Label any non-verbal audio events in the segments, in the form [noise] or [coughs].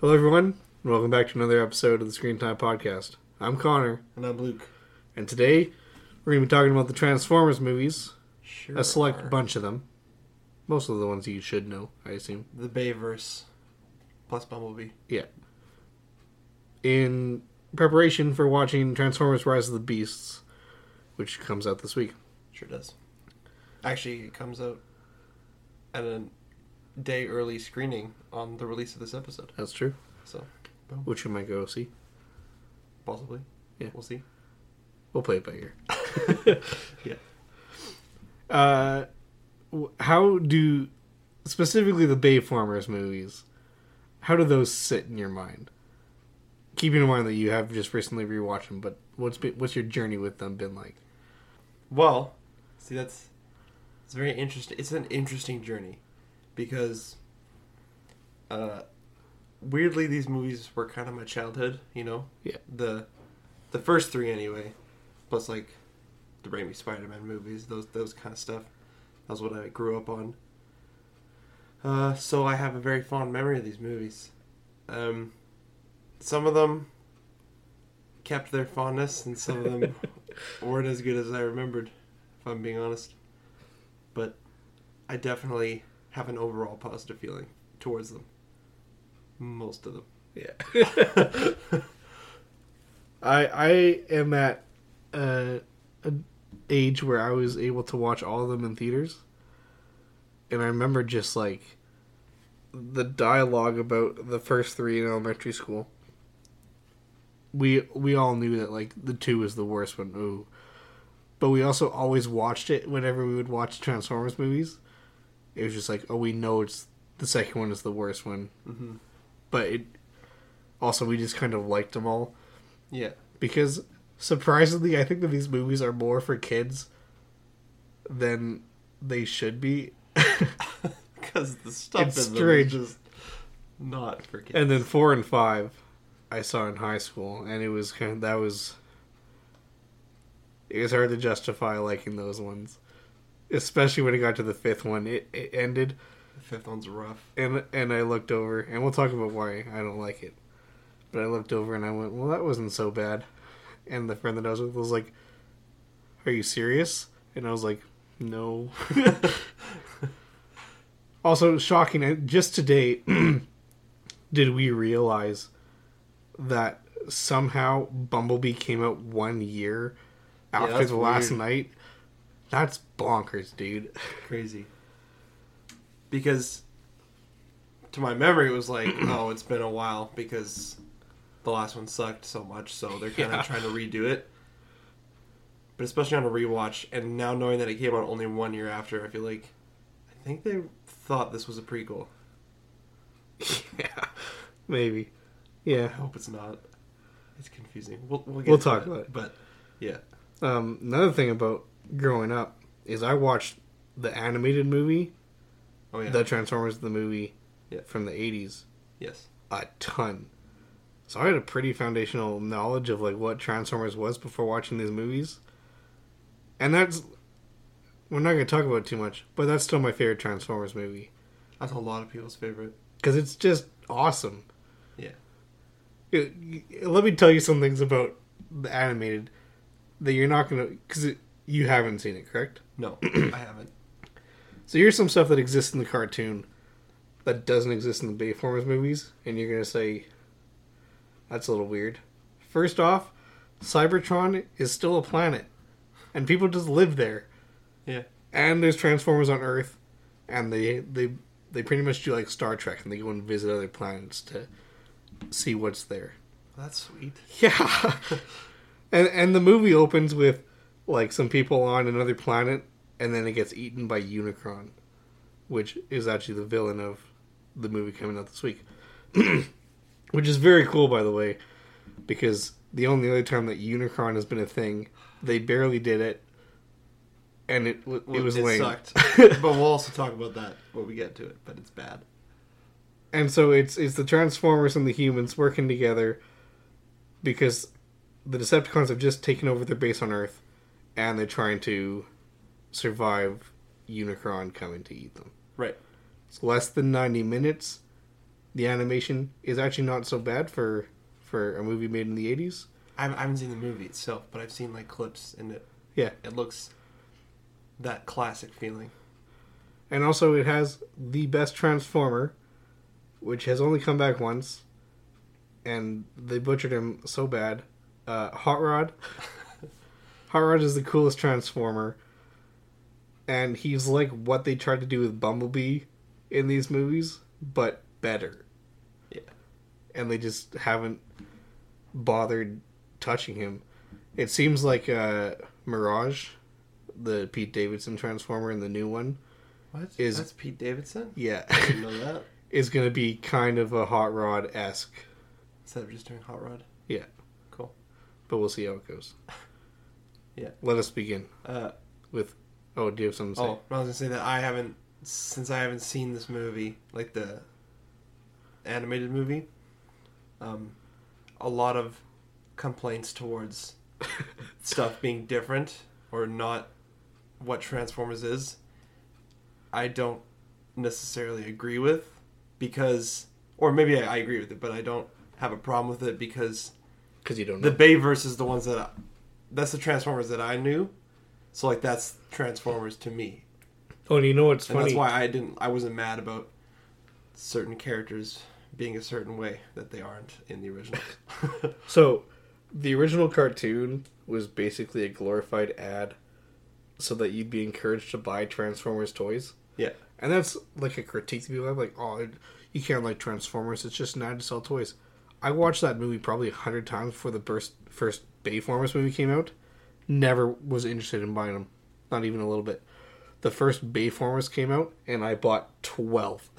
Hello, everyone. and Welcome back to another episode of the Screen Time Podcast. I'm Connor, And I'm Luke. and today we're going to be talking about the Transformers movies, Sure. a select bunch of them. Most of the ones you should know, I assume. The Bayverse plus Bumblebee. Yeah. In preparation for watching Transformers Rise of the Beasts, which comes out this week. Sure does. Actually, it comes out at a day early screening on the release of this episode. That's true. So, Which you might go see. possibly. Yeah. We'll see. We'll play it by ear. [laughs] Yeah. Uh, how do specifically the Bayformers movies? How do those sit in your mind? Keeping in mind that you have just recently rewatched them, but what's been, what's your journey with them been like? Well, see, that's it's very interesting. It's an interesting journey because, uh, weirdly, these movies were kind of my childhood. You know, Yeah. the the first three anyway, plus like the Raimi Spider-Man movies, those those kind of stuff. That was what I grew up on. Uh, so I have a very fond memory of these movies. Um, some of them kept their fondness, and some of them [laughs] weren't as good as I remembered, if I'm being honest. But I definitely have an overall positive feeling towards them. Most of them. Yeah. [laughs] I I am at uh, an age where I was able to watch all of them in theaters, and I remember just like the dialogue about the first three in elementary school. We we all knew that like the two was the worst one. Ooh. But we also always watched it whenever we would watch Transformers movies. It was just like, oh, we know it's the second one is the worst one Mm-hmm. but it also we just kind of liked them all Yeah. because surprisingly i think that these movies are more for kids than they should be [laughs] Because the stuff It's in them strange. is just not for kids. and then four and five i saw in high school and it was kind of that was it was hard to justify liking those ones especially when it got to the fifth one it, it ended. The fifth one's rough. and and i looked over and we'll talk about why i don't like it. But i looked over and i went well that wasn't so bad. And the friend that i was with was like are you serious? And i was like no. [laughs] Also shocking just today [clears throat] did we realize that somehow bumblebee came out one year after that's the last weird. night that's bonkers dude Crazy. Because to my memory, it was like, [clears throat] oh, it's been a while because the last one sucked so much, so they're kind of Yeah. trying to redo it. But especially on a rewatch, and now knowing that it came out only one year after, I feel like I think they thought this was a prequel. [laughs] yeah maybe yeah I hope it's not. It's confusing. We'll we'll, get We'll to talk that, about it. But yeah, Um, another thing about growing up is I watched the animated movie, oh yeah, the Transformers the movie Yeah. from the eighties, yes, a ton. So I had a pretty foundational knowledge of like what Transformers was before watching these movies. And that's we're not going to talk about it too much, but that's still my favorite Transformers movie that's a lot of people's favorite. because it's just awesome. Yeah. It- let me tell you some things about the animated that you're not going to because you haven't seen it, correct? No, [clears throat] I haven't. So here's some stuff that exists in the cartoon that doesn't exist in the Bayformers movies, and you're gonna say that's a little weird. First off, Cybertron is still a planet, and people just live there. Yeah. And there's Transformers on Earth, and they they they pretty much do like Star Trek, and they go and visit other planets to see what's there. That's sweet. Yeah. [laughs] and and the movie opens with like some people on another planet and then it gets eaten by Unicron, which is actually the villain of the movie coming out this week. [clears throat] which is very cool by the way because the only other time that Unicron has been a thing, they barely did it and it it was lame. sucked. [laughs] but we'll also talk about that when we get to it. But it's bad. And so it's it's the Transformers and the humans working together because the Decepticons have just taken over their base on Earth and they're trying to survive Unicron coming to eat them. Right. It's less than 90 minutes. the animation is actually not so bad for for a movie made in the 80s. I haven't- seen the movie itself, but I've seen like clips, and it Yeah. it looks that classic feeling. And also, it has the best Transformer, which has only come back once, and they butchered him so bad. Uh, Hot Rod. [laughs] Hot Rod is the coolest Transformer, and he's like what they tried to do with Bumblebee in these movies, but better. Yeah. And they just haven't bothered touching him. It seems like uh, Mirage, the Pete Davidson Transformer in the new one, What Is- that's Pete Davidson? yeah, I didn't know that. [laughs] is going to be kind of a Hot Rod esque, Instead of just doing Hot Rod. Yeah. Cool. but we'll see how it goes. [laughs] Yeah. Let us begin Uh, with. Oh, do you have something to say? oh, I was gonna say that I haven't since I haven't seen this movie, like the animated movie. Um, a lot of complaints towards [laughs] stuff being different or not what Transformers is. I don't necessarily agree with because, or maybe I, I agree with it, but I don't have a problem with it because Because you don't know. the Bayverse is the ones that that's the Transformers that I knew. So like that's Transformers to me, oh, and you know what's and funny? that's why I didn't. I wasn't mad about certain characters being a certain way that they aren't in the original. [laughs] [laughs] So, the original cartoon was basically a glorified ad so that you'd be encouraged to buy Transformers toys. yeah, And that's like a critique people have, like, oh, you can't like Transformers, it's just an ad to sell toys. I watched that movie probably a hundred times before the first, first Bayformers movie came out. Never was interested in buying them. Not even a little bit. The first Bayformers came out, and I bought 12.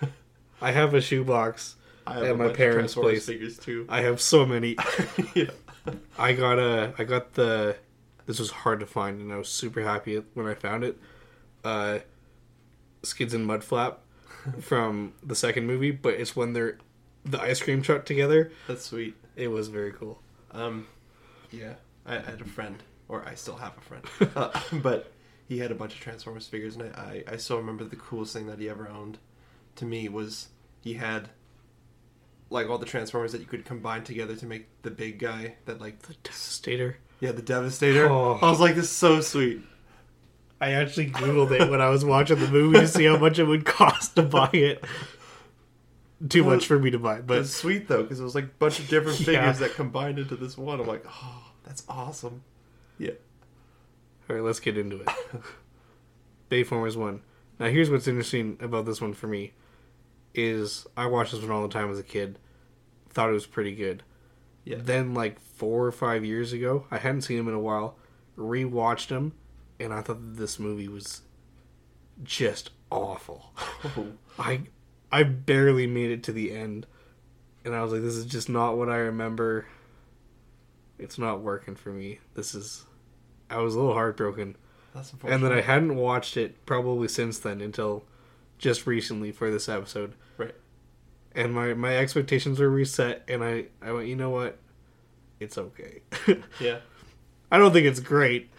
[laughs] I have a shoebox. I At my parents' place. figures too. I have so many. [laughs] yeah. I got a I got the this was hard to find and I was super happy when I found it. Uh Skids and Mudflap [laughs] from the second movie, but it's when they're the ice cream truck together. That's sweet. It was very cool. Um, yeah, I, I had a friend, or I still have a friend, uh, [laughs] [laughs] but he had a bunch of Transformers figures, and I, I, I still remember the coolest thing that he ever owned. To me, was he had like all the Transformers that you could combine together to make the big guy that like The Devastator. yeah the Devastator. Oh. I was like, this is so sweet. I actually googled it when I was watching the movie to see how much it would cost to buy it. Too much for me to buy, But it's sweet though because it was like a bunch of different [laughs] Yeah. figures that combined into this one. I'm like, oh, that's awesome. Yeah. All right, let's get into it. [laughs] Bayformers one. Now, here's what's interesting about this one for me is I watched this one all the time as a kid. Thought it was pretty good. Yeah. Then, like four or five years ago, I hadn't seen him in a while. Rewatched him, and I thought that this movie was just awful. [laughs] Oh. I I barely made it to the end, and I was like, "This is just not what I remember. It's not working for me. This is." I was a little heartbroken, That's and then I hadn't watched it probably since then until just recently for this episode. Right. And my my expectations were reset, and I I went, you know what? It's okay. [laughs] Yeah. I don't think it's great.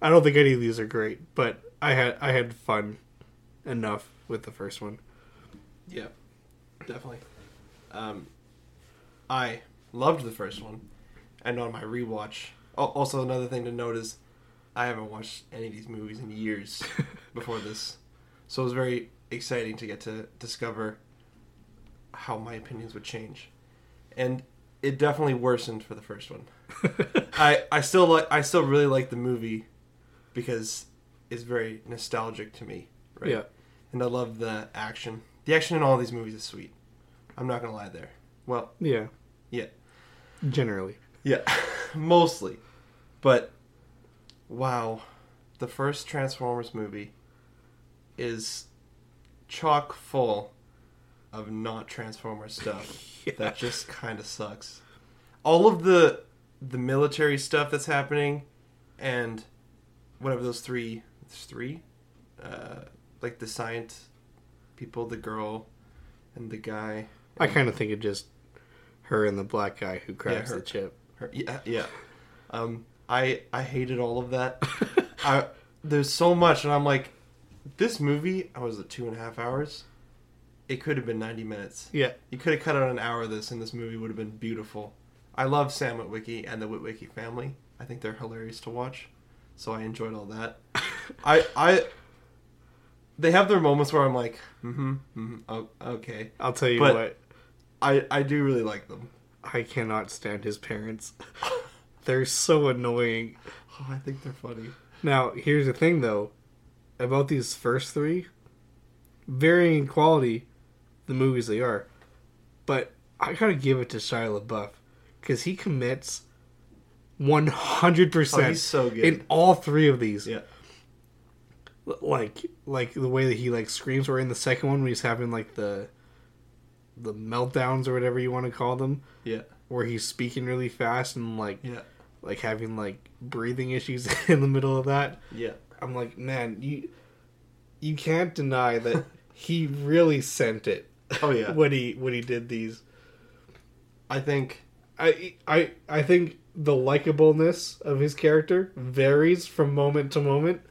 I don't think any of these are great, but I had I had fun enough with the first one. Yeah, definitely. Um, I loved the first one, and on my rewatch. Also, another thing to note is I haven't watched any of these movies in years [laughs] before this, so it was very exciting to get to discover how my opinions would change, and it definitely worsened for the first one. [laughs] I I still like I still really like the movie because it's very nostalgic to me. Right? Yeah. and I love the action. The action in all these movies is sweet. I'm not gonna lie there. Well, Yeah. Yeah. Generally. yeah, [laughs] mostly, but wow, the first Transformers movie is chock full of not Transformers stuff [laughs] Yeah. that just kind of sucks. All of the the military stuff that's happening, and whatever those three, there's three, uh, like the science people, the girl, and the guy. I kind of think of just her and the black guy who cracks her. the chip. Her, yeah, yeah. Um, I I hated all of that. [laughs] I there's so much, and I'm like, this movie. I was at two and a half hours. it could have been 90 minutes. Yeah. You could have cut out an hour of this, and this movie would have been beautiful. I love Sam Witwicky and the Witwicky family. I think they're hilarious to watch, so I enjoyed all that. [laughs] I I they have their moments where I'm like, mm-hmm, mm-hmm oh, okay. I'll tell you But- what. I I do really like them. I cannot stand his parents. [laughs] They're so annoying. Oh, I think they're funny. Now, here's the thing though, about these first three, varying in quality, the movies they are, but I gotta give it to Shia LaBeouf because he commits one hundred percent good. in all three of these. yeah, Like, like the way that he like screams, or in the second one when he's having like the, the meltdowns or whatever you want to call them, yeah, where he's speaking really fast and like yeah, like having like breathing issues [laughs] in the middle of that. yeah. I'm like, man, you you can't deny that [laughs] he really sent it. Oh, yeah. [laughs] when he when he did these, I think I I I think the likableness of his character varies from moment to moment,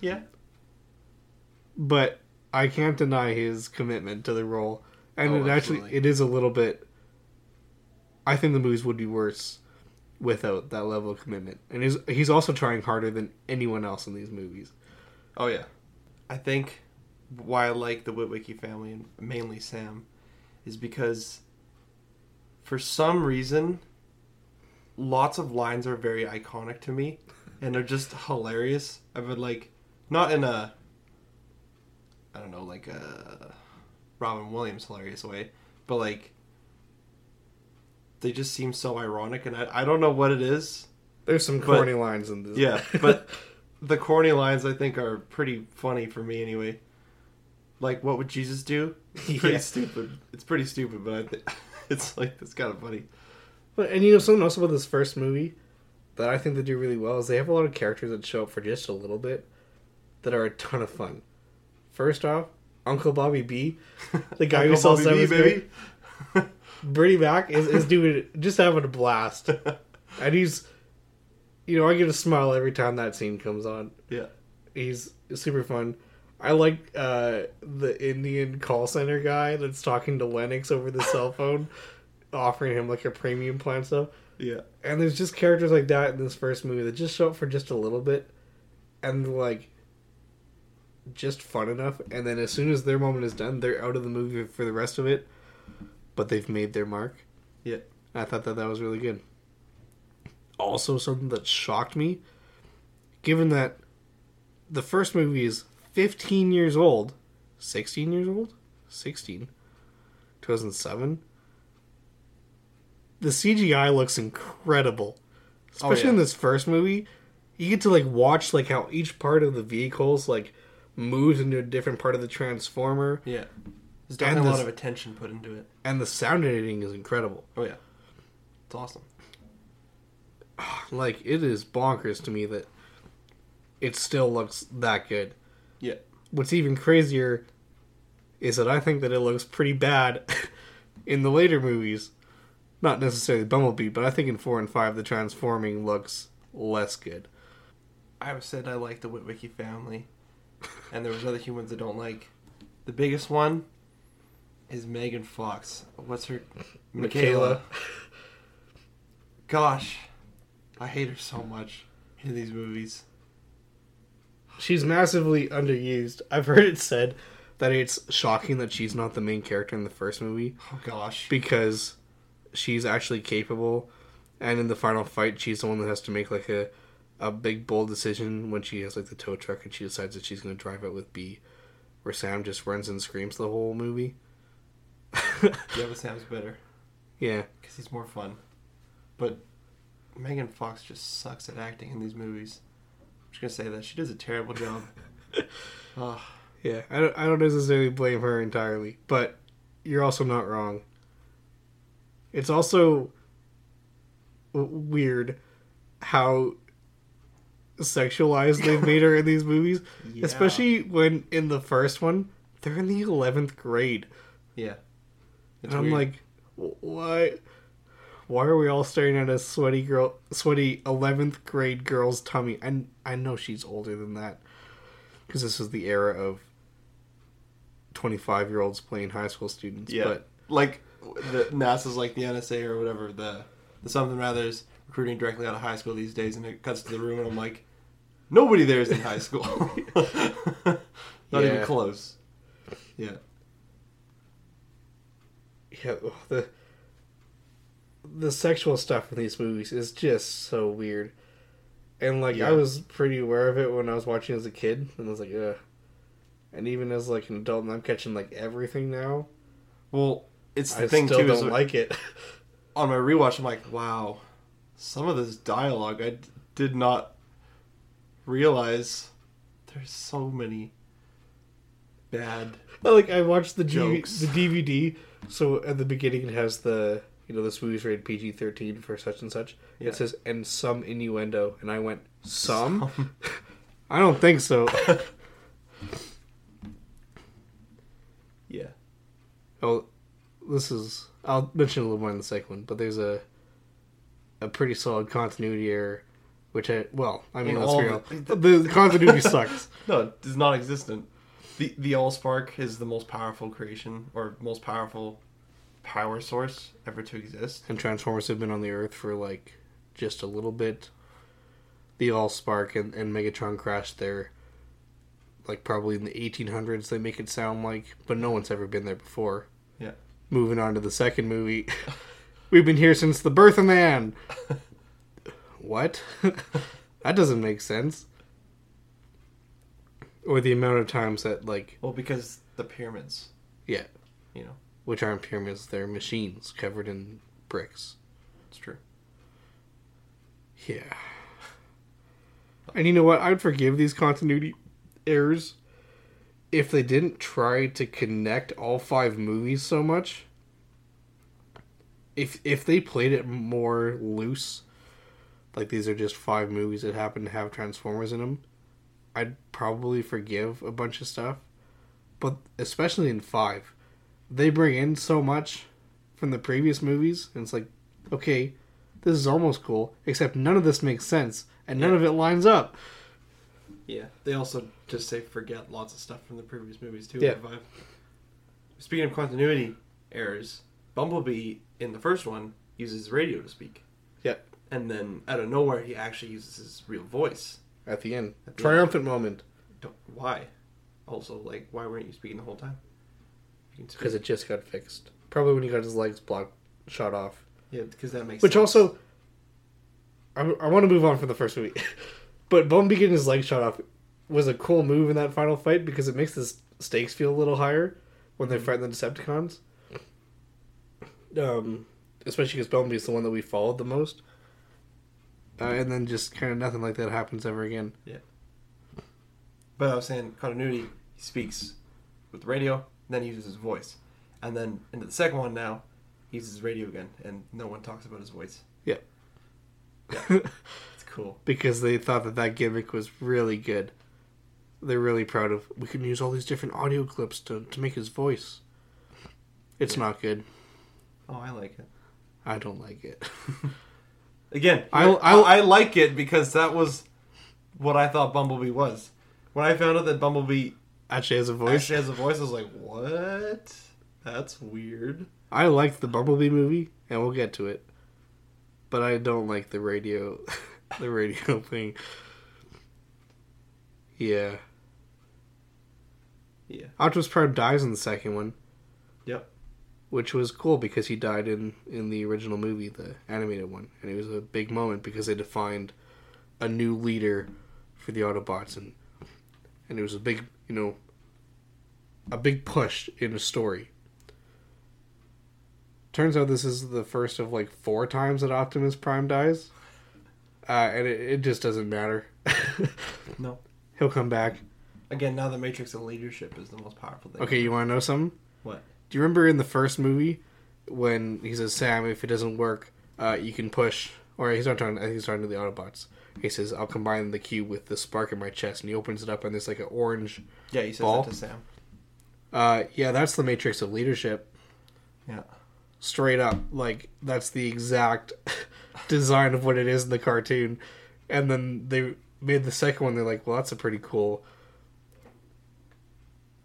yeah, but I can't deny his commitment to the role. And Oh, it actually it is a little bit. I think the movies would be worse without that level of commitment, and he's he's also trying harder than anyone else in these movies. Oh yeah, I think why I like the Witwicky family and mainly Sam is because for some reason lots of lines are very iconic to me and they're just hilarious. I would like not in a I don't know like a Robin Williams hilarious way, but like they just seem so ironic and I, I don't know what it is. There's some But- corny lines in this. Yeah, [laughs] but the corny lines I think are pretty funny for me anyway. Like, what would Jesus do? It's pretty Yeah. stupid. It's pretty stupid, but I think [laughs] it's like it's kind of funny. But and you know something else about this first movie that I think they do really well is they have a lot of characters that show up for just a little bit that are a ton of fun. First off, Uncle Bobby B, [laughs] the guy who sells seventh baby. grade, Bernie Mac is, is doing just having a blast, [laughs] and he's, you know, I get a smile every time that scene comes on. yeah, He's super fun. I like uh, the Indian call center guy that's talking to Lennox over the cell [laughs] phone, offering him like a premium plan stuff. yeah, And there's just characters like that in this first movie that just show up for just a little bit, and like, just fun enough. And then as soon as their moment is done, they're out of the movie for the rest of it. But they've made their mark. yeah. I thought that that was really good. Also, something that shocked me, given that the first movie is 15 years old, 16 years old, 16, 2007. The CGI looks incredible, Oh, especially yeah. in this first movie. You get to like watch like how each part of the vehicles like moves into a different part of the transformer, Yeah. There's definitely a lot of attention put into it. and the sound editing is incredible. Oh yeah, it's awesome. like it is bonkers to me that it still looks that good. Yeah, What's even crazier is that I think that it looks pretty bad [laughs] in the later movies. Not necessarily Bumblebee, but I think in four and five the transforming looks less good. I have said I like the Witwicky family, and there was other humans I don't like. The biggest one is Megan Fox. What's her? Mikaela. Gosh, I hate her so much in these movies. She's massively underused. I've heard it said that it's shocking that she's not the main character in the first movie Oh gosh. because she's actually capable and in the final fight she's the one that has to make like a a big bold decision when she has like the tow truck and she decides that she's going to drive out with B where Sam just runs and screams the whole movie. [laughs] Yeah, but Sam's better yeah. because he's more fun. But Megan Fox just sucks at acting in these movies. I'm just gonna say that she does a terrible job. [laughs] oh, Yeah. I don't I don't necessarily blame her entirely, but you're also not wrong. It's also w- weird how sexualized they've made her in these movies. [laughs] yeah. Especially when in the first one, they're in the 11th grade. yeah. It's and I'm weird. like, why? Why are we all staring at a sweaty girl, sweaty 11th grade girl's tummy? And I know she's older than that. Because this is the era of twenty five year olds playing high school students. Yeah. But like the NASA's like the NSA or whatever the the something rather's recruiting directly out of high school these days, and it cuts to the room, and I'm like, nobody there is in high school. [laughs] [laughs] Not even close. Yeah. yeah, oh, the the sexual stuff in these movies is just so weird. And like Yeah. I was pretty aware of it when I was watching as a kid, and I was like, ugh. And even as like an adult, and I'm catching like everything now. Well, it's the I thing still too. Is don't like it. [laughs] on my rewatch, I'm like, wow, some of this dialogue I d- did not realize. There's so many bad. like I watched the D- the DVD, so at the beginning it has the you know this movie's rated PG thirteen for such and such. Yeah. It says and some innuendo, and I went some. [laughs] I don't think so. [laughs] Yeah. oh, this is I'll mention a little more in the second one, but there's a a pretty solid continuity error, which I well I mean In let's all be real, the, the continuity [laughs] sucks. No, it is non-existent. The the Allspark is the most powerful creation or most powerful power source ever to exist. and Transformers have been on the Earth for like just a little bit. The Allspark and, and Megatron crashed there, like probably in the 1800s. They make it sound like, but no one's ever been there before. Yeah. Moving on to the second movie, [laughs] we've been here since the birth of man. [laughs] what? [laughs] that doesn't make sense. Or the amount of times that like Well, because the pyramids, yeah, you know, which aren't pyramids, they're machines covered in bricks. it's true. Yeah. And you know what? I'd forgive these continuity errors if they didn't try to connect all five movies so much. If if they played it more loose, like these are just five movies that happen to have Transformers in them, I'd probably forgive a bunch of stuff. But especially in five, they bring in so much from the previous movies, and it's like, okay, this is almost cool, except none of this makes sense and none Yeah. of it lines up. Yeah. They also just say forget lots of stuff from the previous movies too. Yeah. Five. Speaking of continuity errors, Bumblebee in the first one uses radio to speak. And then out of nowhere, he actually uses his real voice. At the end, At the triumphant moment Don't, why? Also, like, why weren't you speaking the whole time? You can speak. because it just got fixed. Probably when he got his legs blocked, shot off. yeah, because that makes Which sense. also, I, I want to move on from the first movie, [laughs] but Bumblebee getting his legs shot off was a cool move in that final fight because it makes the stakes feel a little higher when they fight the Decepticons. Um, especially because Bumblebee's the one that we followed the most. Uh, and then just kind of nothing like that happens ever again. Yeah. But I was saying continuity. He speaks with the radio, then he uses his voice, and then into the second one now, he uses radio again, and no one talks about his voice. Yeah, [laughs] it's cool. because they thought that that gimmick was really good. They're really proud of. We can use all these different audio clips to to make his voice. It's Yeah. not good. Oh, I like it. I don't like it. [laughs] Again, I- I, I- like it because that was what I thought Bumblebee was. When I found out that Bumblebee Actually, has a voice. actually has a voice, I was like, "What? That's weird." I liked the Bumblebee movie, and we'll get to it. But I don't like the radio, [laughs] the radio [laughs] thing. Yeah, Yeah. Optimus Prime dies in the second one. Which was cool because he died in in the original movie, the animated one, and it was a big moment because they defined a new leader for the Autobots, and and it was a big, you know, a big push in the story. Turns out this is the first of like four times that Optimus Prime dies, uh, and it, it just doesn't matter. [laughs] No. He'll come back. Again, now the Matrix of leadership is the most powerful thing. Okay, you want to know something? What? Do you remember in the first movie when he says, "Sam, if it doesn't work, uh, you can push," or he's not talking. I think he's talking to the Autobots. He says, "I'll combine the cube with the spark in my chest," and he opens it up, and there's like an orange. Yeah, he says Ball? that to Sam. Uh, yeah, that's the Matrix of leadership. Yeah. Straight up, like that's the exact [laughs] design of what it is in the cartoon. And then they made the second one. They're like, "Well, that's a pretty cool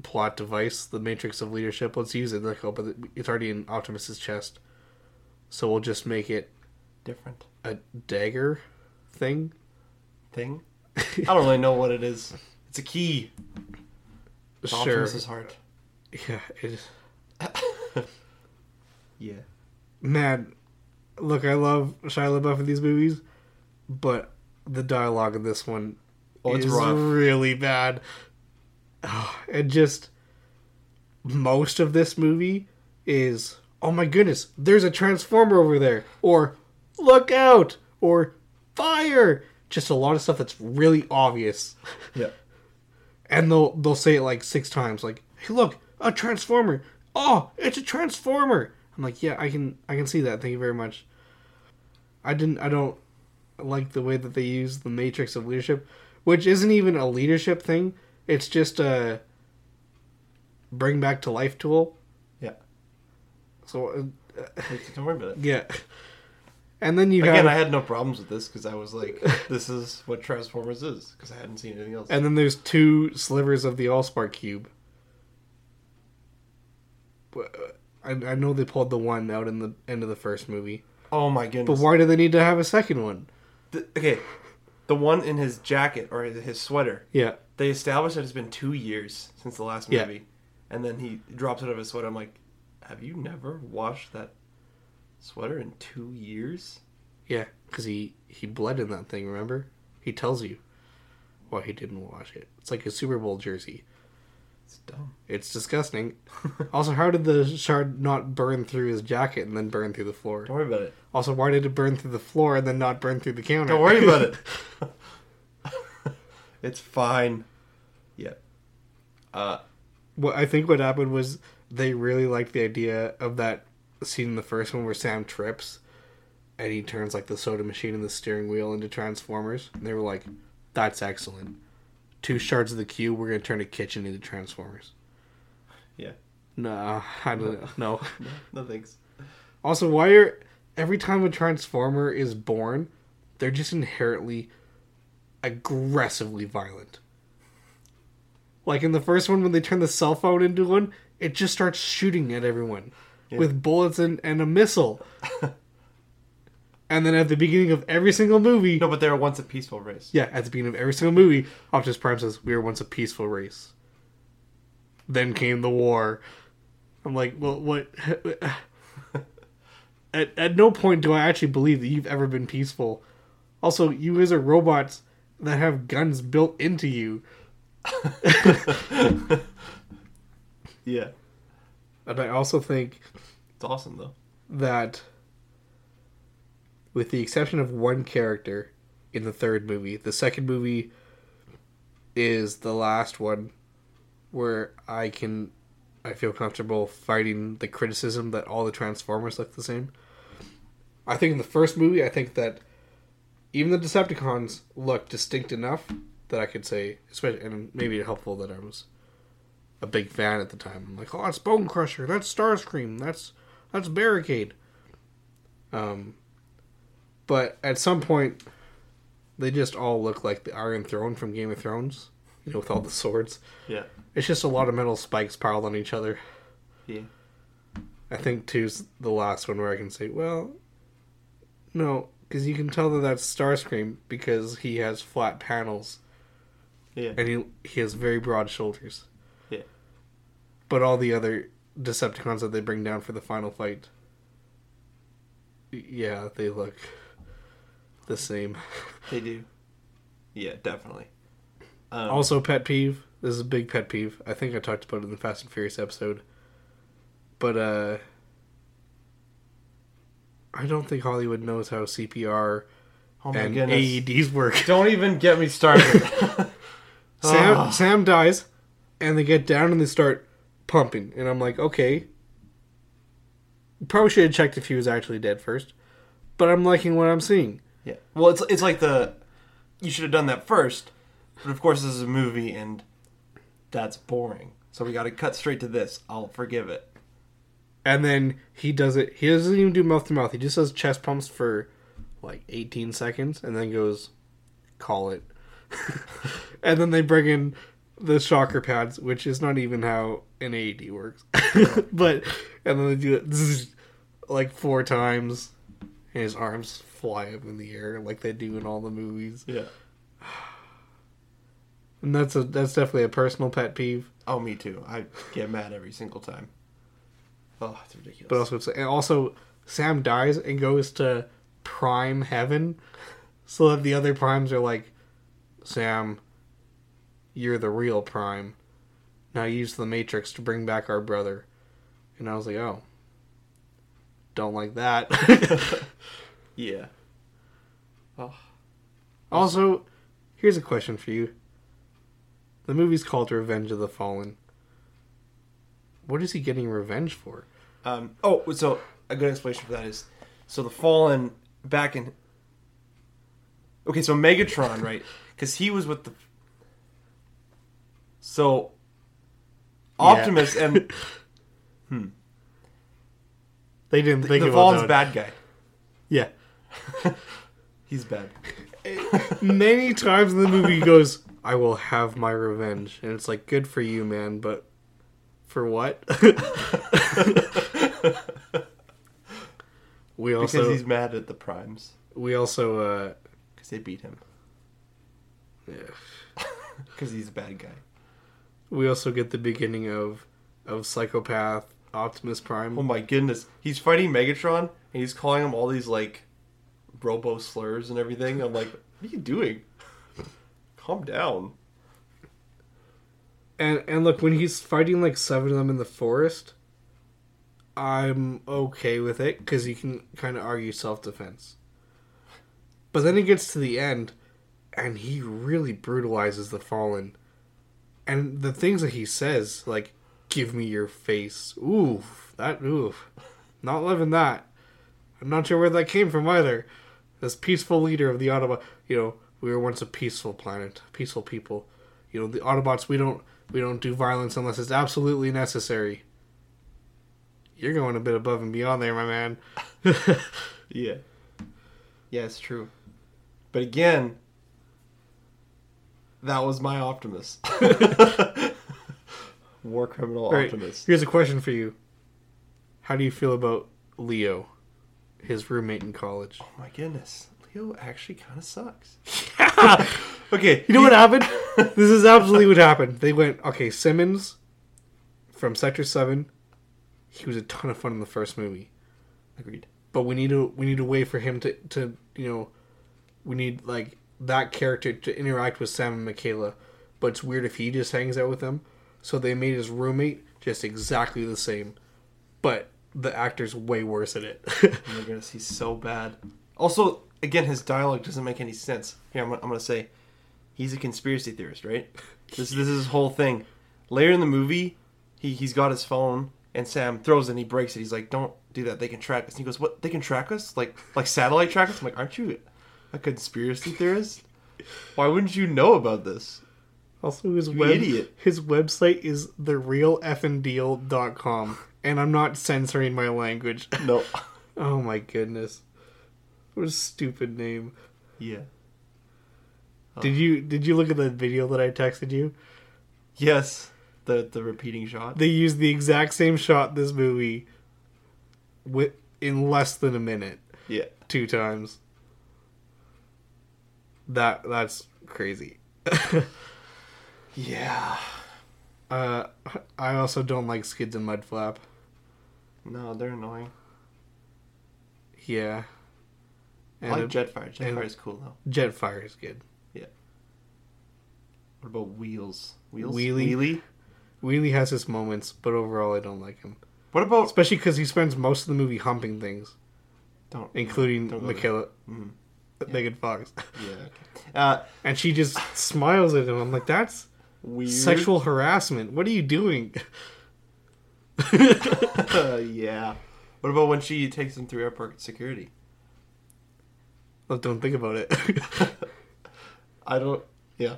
plot device, the Matrix of Leadership. Let's use it. Like, oh, but it's already in Optimus's chest, so we'll just make it Different a dagger thing. thing. I don't really know what it is. [laughs] It's a key. to Sure. Optimus's heart. Yeah. It, [laughs] Yeah. man, look, I love Shia LaBeouf in these movies, but the dialogue in this one Oh, it's is rough. really bad. Oh, [sighs] and just most of this movie is, oh my goodness, there's a transformer over there, or look out, or fire. Just a lot of stuff that's really obvious, [laughs] Yeah. and they'll they'll say it like six times, like, "Hey, look, a transformer! Oh, it's a transformer!" I'm like, "Yeah, I can I can see that. Thank you very much." I didn't. I don't like the way that they use the matrix of leadership, which isn't even a leadership thing. It's just a bring back to life tool. Yeah. So uh, Don't worry about it. [laughs] yeah, and then you Again, have I had no problems with this because I was like, [laughs] "This is what Transformers is," because I hadn't seen anything else. and then there's two slivers of the Allspark cube. But, I, I know they pulled the one out in the end of the first movie, oh my goodness! but why do they need to have a second one? The- okay, the one in his jacket or his sweater. Yeah, They established that it's been two years since the last Yeah. movie, and then he drops it out of his sweater. I'm like, "Have you never washed that sweater in two years?" yeah, because he he bled in that thing. Remember, he tells you why he didn't wash it. It's like a Super Bowl jersey. It's dumb. It's disgusting. [laughs] also, how did the shard not burn through his jacket and then burn through the floor? Don't worry about it. Also, why did it burn through the floor and then not burn through the counter? Don't worry about it. [laughs] it's fine. Yeah. Uh, what I think what happened was they really liked the idea of that scene in the first one where Sam trips and he turns like the soda machine and the steering wheel into Transformers. And they were like, "That's excellent." Two shards of the cube. We're gonna turn a kitchen into Transformers. yeah. Nah, I don't know. No, [laughs] no thanks. Also, why are every time a Transformer is born, they're just inherently aggressively violent. Like in the first one, when they turn the cell phone into one, it just starts shooting at everyone Yeah. with bullets and, and a missile. [laughs] and then at the beginning of every single movie, No, but they were once a peaceful race. yeah, at the beginning of every single movie, Optimus Prime says, "We were once a peaceful race." Then came the war. I'm like, well, what? [laughs] at at no point do I actually believe that you've ever been peaceful. Also, you guys are robots that have guns built into you, [laughs] Yeah. and I also think It's awesome though. that, with the exception of one character in the third movie, the second movie is the last one where I can, I feel comfortable fighting the criticism that all the Transformers look the same. I think in the first movie, I think that even the Decepticons look distinct enough that I could say, especially, and maybe helpful that I was a big fan at the time. I'm like, oh, that's Bone Crusher, that's Starscream, that's that's Barricade. Um, but at some point, they just all look like the Iron Throne from Game of Thrones, you know, with all the swords. Yeah. It's just a lot of metal spikes piled on each other. Yeah. I think two's the last one where I can say, well, no, because you can tell that that's Starscream because he has flat panels Yeah. and he he has very broad shoulders. Yeah. But all the other Decepticons that they bring down for the final fight, yeah, they look the same. [laughs] They do. Yeah, definitely. Um, Also, pet peeve. This is a big pet peeve. I think I talked about it in the Fast and Furious episode. But uh I don't think Hollywood knows how CPR oh and goodness. AEDs work. Don't even get me started. [laughs] Sam Ah. Sam dies, and they get down and they start pumping, and I'm like, okay. Probably should have checked if he was actually dead first, but I'm liking what I'm seeing. yeah. Well, it's it's like the you should have done that first, but of course this is a movie and that's boring. So we got to cut straight to this. I'll forgive it. And then he does it. He doesn't even do mouth to mouth. He just does chest pumps for like 18 seconds, and then goes, "Call it." [laughs] and then they bring in the shocker pads, which is not even how an AED works. [laughs] but and then they do it zzz, like four times, and his arms fly up in the air like they do in all the movies. Yeah. And that's a that's definitely a personal pet peeve. Oh, me too. I get mad every single time. Oh, it's ridiculous. But also, it's, and also Sam dies and goes to Prime Heaven, so that the other Primes are like, Sam, you're the real Prime. Now use the Matrix to bring back our brother. And I was like, oh, don't like that. [laughs] yeah. Oh, also, here's a question for you. The movie's called Revenge of the Fallen. What is he getting revenge for? Um, oh, so a good explanation for that is, so the Fallen back in. Okay, so Megatron, [laughs] right? Because he was with the. So. Optimus Yeah. and [laughs] Hmm. They didn't think the about Fallen's bad guy. Yeah. [laughs] He's bad. many times in the movie he goes, "I will have my revenge," and it's like, "Good for you, man," but for what? We also Because he's mad at the Primes. we also uh, Because they beat him. yeah. [laughs] Because he's a bad guy. we also get the beginning of of psychopath Optimus Prime. Oh my goodness. He's fighting Megatron and he's calling him all these like robo slurs and everything. I'm like, what are you doing? Calm down. And and look, when he's fighting like seven of them in the forest, I'm okay with it because you can kind of argue self defense. But then he gets to the end, and he really brutalizes the fallen. And the things that he says, like "Give me your face," oof, that oof, not loving that. I'm not sure where that came from either. This peaceful leader of the Autobot, you know, we were once a peaceful planet, peaceful people. You know, the Autobots, we don't we don't do violence unless it's absolutely necessary. You're going a bit above and beyond there, my man. [laughs] Yeah. Yeah, it's true. But again, that was my Optimus. [laughs] War criminal All right, Optimus. here's a question for you. How do you feel about Leo, his roommate in college? Oh my goodness. Leo actually kind of sucks. [laughs] okay. You know what happened? this is absolutely what happened. They went, okay, Simmons from Sector 7, he was a ton of fun in the first movie. Agreed. but we need to we need a way for him to to you know we need like that character to interact with Sam and Mikaela. But it's weird if he just hangs out with them. So they made his roommate just exactly the same, but the actor's way worse at it. [laughs] Oh my goodness, he's so bad. Also, again, his dialogue doesn't make any sense. Here, I'm, gonna- I'm to say, he's a conspiracy theorist, right? This, this is his whole thing. Later in the movie, he, he's got his phone, and Sam throws it and he breaks it. He's like, don't do that. They can track us. And he goes, what? They can track us? Like, like satellite track us? I'm like, aren't you a conspiracy theorist? Why wouldn't you know about this? also, his You web idiot. his website is therealfndeal.com, and I'm not censoring my language. [laughs] No. oh my goodness, what a stupid name. yeah. Did you did you look at the video that I texted you? Yes. The the repeating shot. They used the exact same shot this movie with in less than a minute Yeah. two times. That that's crazy. [laughs] Yeah. uh, I also don't like Skids and Mudflap. No, they're annoying. Yeah, I like Jetfire. and- Jetfire is cool though. Jetfire is good. Yeah. What about Wheels? Wheels? Wheelie? Wheelie? Wheelie has his moments, but overall I don't like him. What about Especially because he spends most of the movie humping things, don't including Don't. Mikaela, Mhm. Megan Fox, Yeah. [laughs] Okay. Uh, and she just smiles at him. I'm like, that's weird. sexual harassment. What are you doing? [laughs] [laughs] yeah. What about when she takes him through airport security? Well, don't think about it. I don't. Yeah.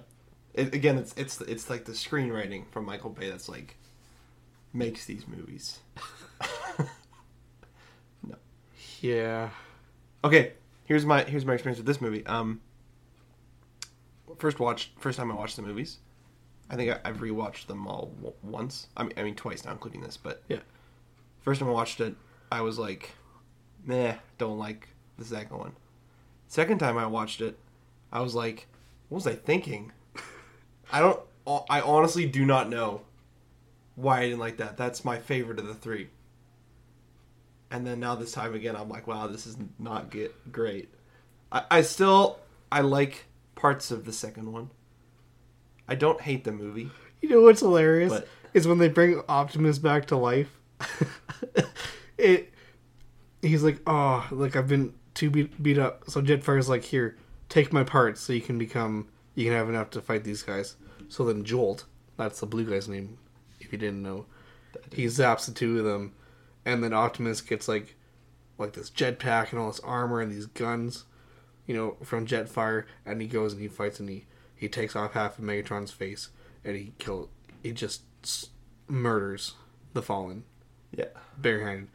It, again, it's it's it's like the screenwriting from Michael Bay that's like makes these movies. [laughs] no. yeah. Okay, here's my here's my experience with this movie. Um, first watch first time I watched the movies, I think I, I've rewatched them all w- once. I mean, I mean twice now, including this. But Yeah. first time I watched it, I was like, meh, don't like the second one. Second time I watched it, I was like, what was I thinking? I don't. I honestly do not know why I didn't like that. That's my favorite of the three. And then now this time again, I'm like, wow, this is not get great. I, I still I like parts of the second one. I don't hate the movie. You know what's hilarious But- is when they bring Optimus back to life. [laughs] it, he's like, oh, like I've been too beat, beat up. So Jetfire's like, here, take my parts so you can become, you can have enough to fight these guys. So then Jolt, that's the blue guy's name, if you didn't know, he zaps the two of them, and then Optimus gets like, like this jetpack and all this armor and these guns, you know, from Jetfire, and he goes and he fights and he he takes off half of Megatron's face and he kill he just murders the Fallen Yeah. barehanded,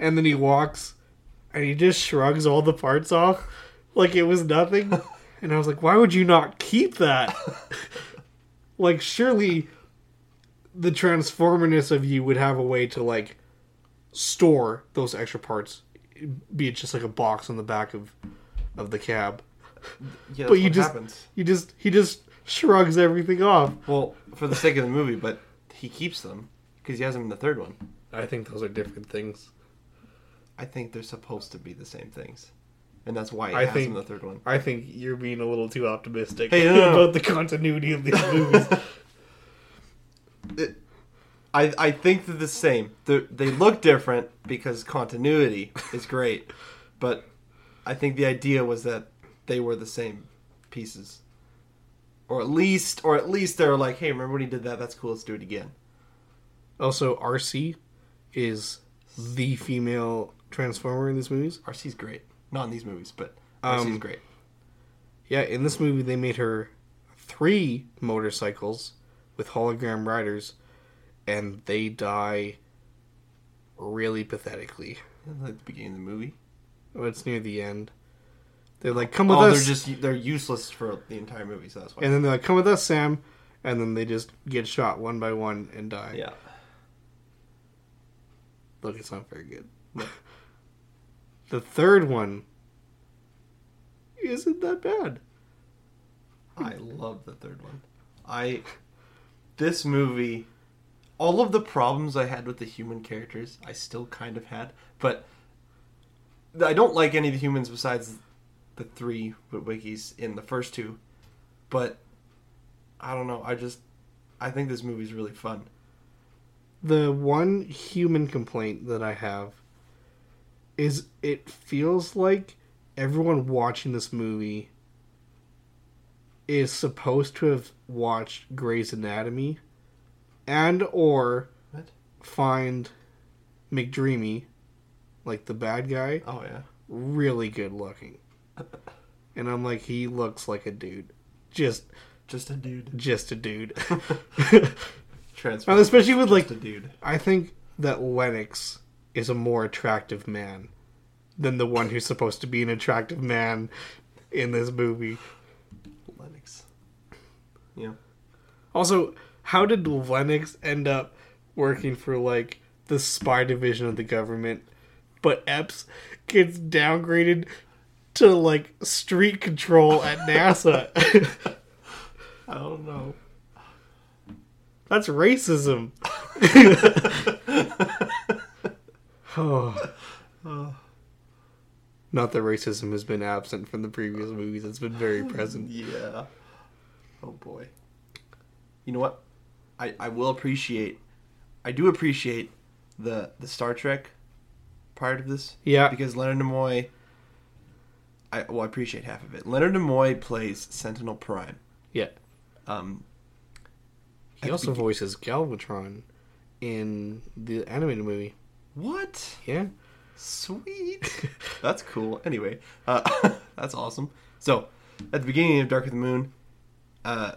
and then he walks and he just shrugs all the parts off like it was nothing, [laughs] and I was like, why would you not keep that? [laughs] like surely the transformerness of you would have a way to like store those extra parts be it just like a box on the back of of the cab Yeah, But that's you just- happens. you just he just shrugs everything off Well, for the sake of the movie, but he keeps them because he has them in the third one. i think those are different things I think they're supposed to be the same things, and that's why he I has think- them in the third one. i think you're being a little too optimistic Hey, [laughs] no, no, no. about the continuity of these movies [laughs] It- I I think they're the same. They're, they look different because continuity is great, but I think the idea was that they were the same pieces, or at least, or at least they were like, hey, remember when he did that? That's cool. Let's do it again. also Arcee is the female transformer in these movies Arcee's great. Not in these movies, but Um, Arcee's great. Yeah, in this movie they made her three motorcycles with hologram riders, and they die really pathetically. At the beginning of the movie. Oh, It's near the end. They're like, "Come with oh, us," they're just they're useless for the entire movie, so that's why. and then they're like, "Come with us, Sam," and then they just get shot one by one and die. yeah. Look, it's not very good. [laughs] the third one isn't that bad. I love the third one. I this movie all of the problems I had with the human characters, I still kind of had, but I don't like any of the humans besides the three Witwickys in the first two. But I don't know, I just I think this movie's really fun. The one human complaint that I have is it feels like everyone watching this movie is supposed to have watched Grey's Anatomy and or What? find McDreamy, like the bad guy, Oh yeah. really good looking. And I'm like, he looks like a dude. Just Just a dude. just a dude. [laughs] [laughs] Transform. Especially with, like, a dude. I think that Lennox is a more attractive man than the one who's supposed to be an attractive man in this movie. Lennox. Yeah. Also, how did Lennox end up working for like the spy division of the government, but Epps gets downgraded to like street control at NASA? [laughs] [laughs] I don't know. That's racism. [laughs] [sighs] oh. Not that racism has been absent from the previous movies, it's been very [sighs] present. Yeah. Oh boy. You know what? I, I will appreciate I do appreciate the the Star Trek part of this. Yeah. Because Leonard Nimoy I well I appreciate half of it. Leonard Nimoy plays Sentinel Prime. Yeah. Um He also voices Galvatron in the animated movie. What? Yeah. Sweet. [laughs] That's cool. Anyway, uh, [laughs] that's awesome. So, at the beginning of Dark of the Moon, uh,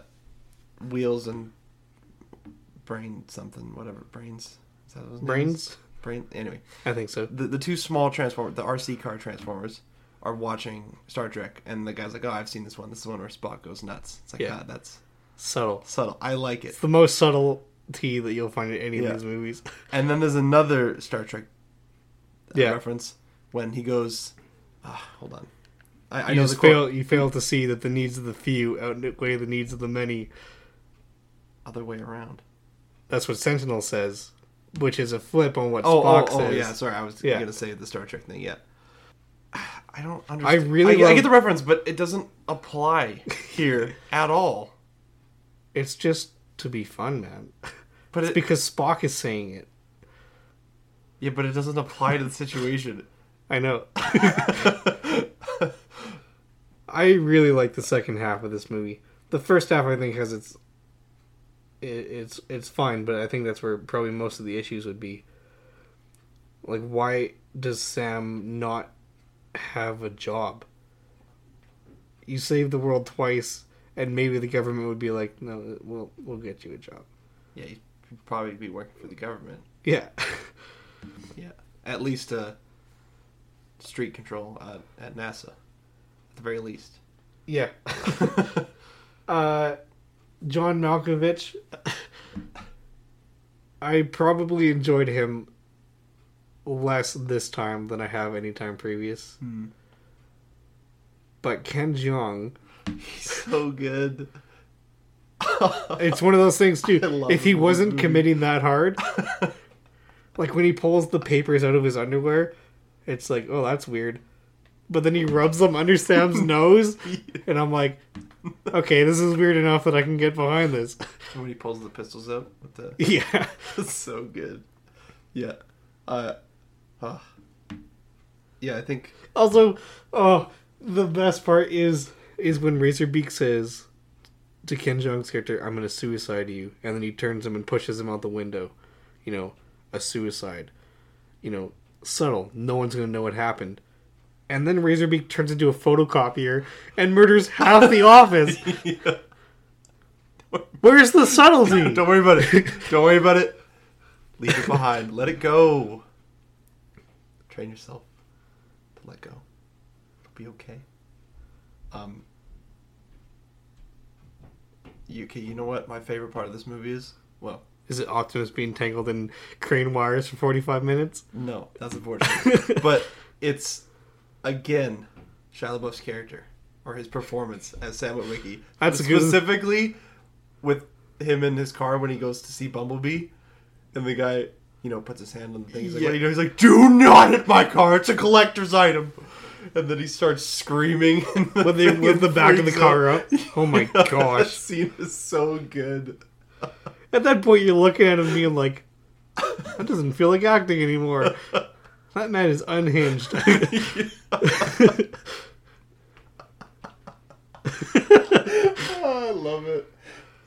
Wheels and Brain something, whatever, Brains. Is that what? Brains? Brain. Anyway, I think so. the the two small transformers, the RC car transformers, are watching Star Trek, and the guy's like, "Oh, I've seen this one. This is the one where Spock goes nuts." It's like, Yeah. God, that's Subtle. Subtle. I like it. It's the most subtlety that you'll find in any Yeah. of these movies. [laughs] And then there's another Star Trek uh, Yeah. reference when he goes. Ah, hold on. I, I you know the quote. fail. You fail to see that the needs of the few outweigh the needs of the many. Other way around. That's what Sentinel says, which is a flip on what Oh, Spock oh, oh, says. yeah. Sorry, I was Yeah. gonna say the Star Trek thing. Yeah. [sighs] I don't understand. I really I, I get the reference, but it doesn't apply here [laughs] at all. It's just to be fun, man. [laughs] But It's it, because Spock is saying it. yeah, but it doesn't apply to the situation. I know. [laughs] I really like the second half of this movie. The first half, I think, has its it, it's it's fine, but I think that's where probably most of the issues would be. Like, why does Sam not have a job? You saved the world twice, and maybe the government would be like, "No, we'll we'll get you a job." Yeah, you'd probably be working for the government. Yeah, [laughs] Yeah, at least uh, street control at, at NASA, at the very least. yeah. [laughs] uh, John Malkovich. I probably enjoyed him less this time than I have any time previous. But Ken Jeong, He's so good. [laughs] it's one of those things too. [laughs] If he wasn't movie. committing that hard, [laughs] like when he pulls the papers out of his underwear, it's like, oh, that's weird. But then he rubs them under Sam's nose, and I'm like, okay, this is weird enough that I can get behind this. when he pulls the pistols out with the, yeah. that's so good. Yeah, uh, ah. yeah. I think Also, oh, the best part is is when Laserbeak says to Ken Jeong's character, "I'm going to suicide you," and then he turns him and pushes him out the window. You know, a suicide. You know, subtle. No one's going to know what happened. And then Laserbeak turns into a photocopier and murders half the [laughs] office. [laughs] Where's the subtlety? Don't worry about it. Don't worry about it. Leave it behind. Let it go. Train yourself to let go. It'll be okay. Um. You, okay, you know what my favorite part of this movie is? Well, Is it Optimus being tangled in crane wires for 45 minutes? no, that's [laughs] unfortunate. but it's again Shia LaBeouf's character or his performance as Sam Witwicky. That's a good- specifically with him in his car when he goes to see Bumblebee, and the guy, you know, puts his hand on the thing. He's like, Yeah. "What do you know?" He's like, "Do not hit my car. It's a collector's item." And then he starts screaming [laughs] and When they the back of the car up. [laughs] Oh my [laughs] That gosh. scene is so good. At that point, you're looking at him being like, that doesn't feel like acting anymore. That man is unhinged. Oh, I love it.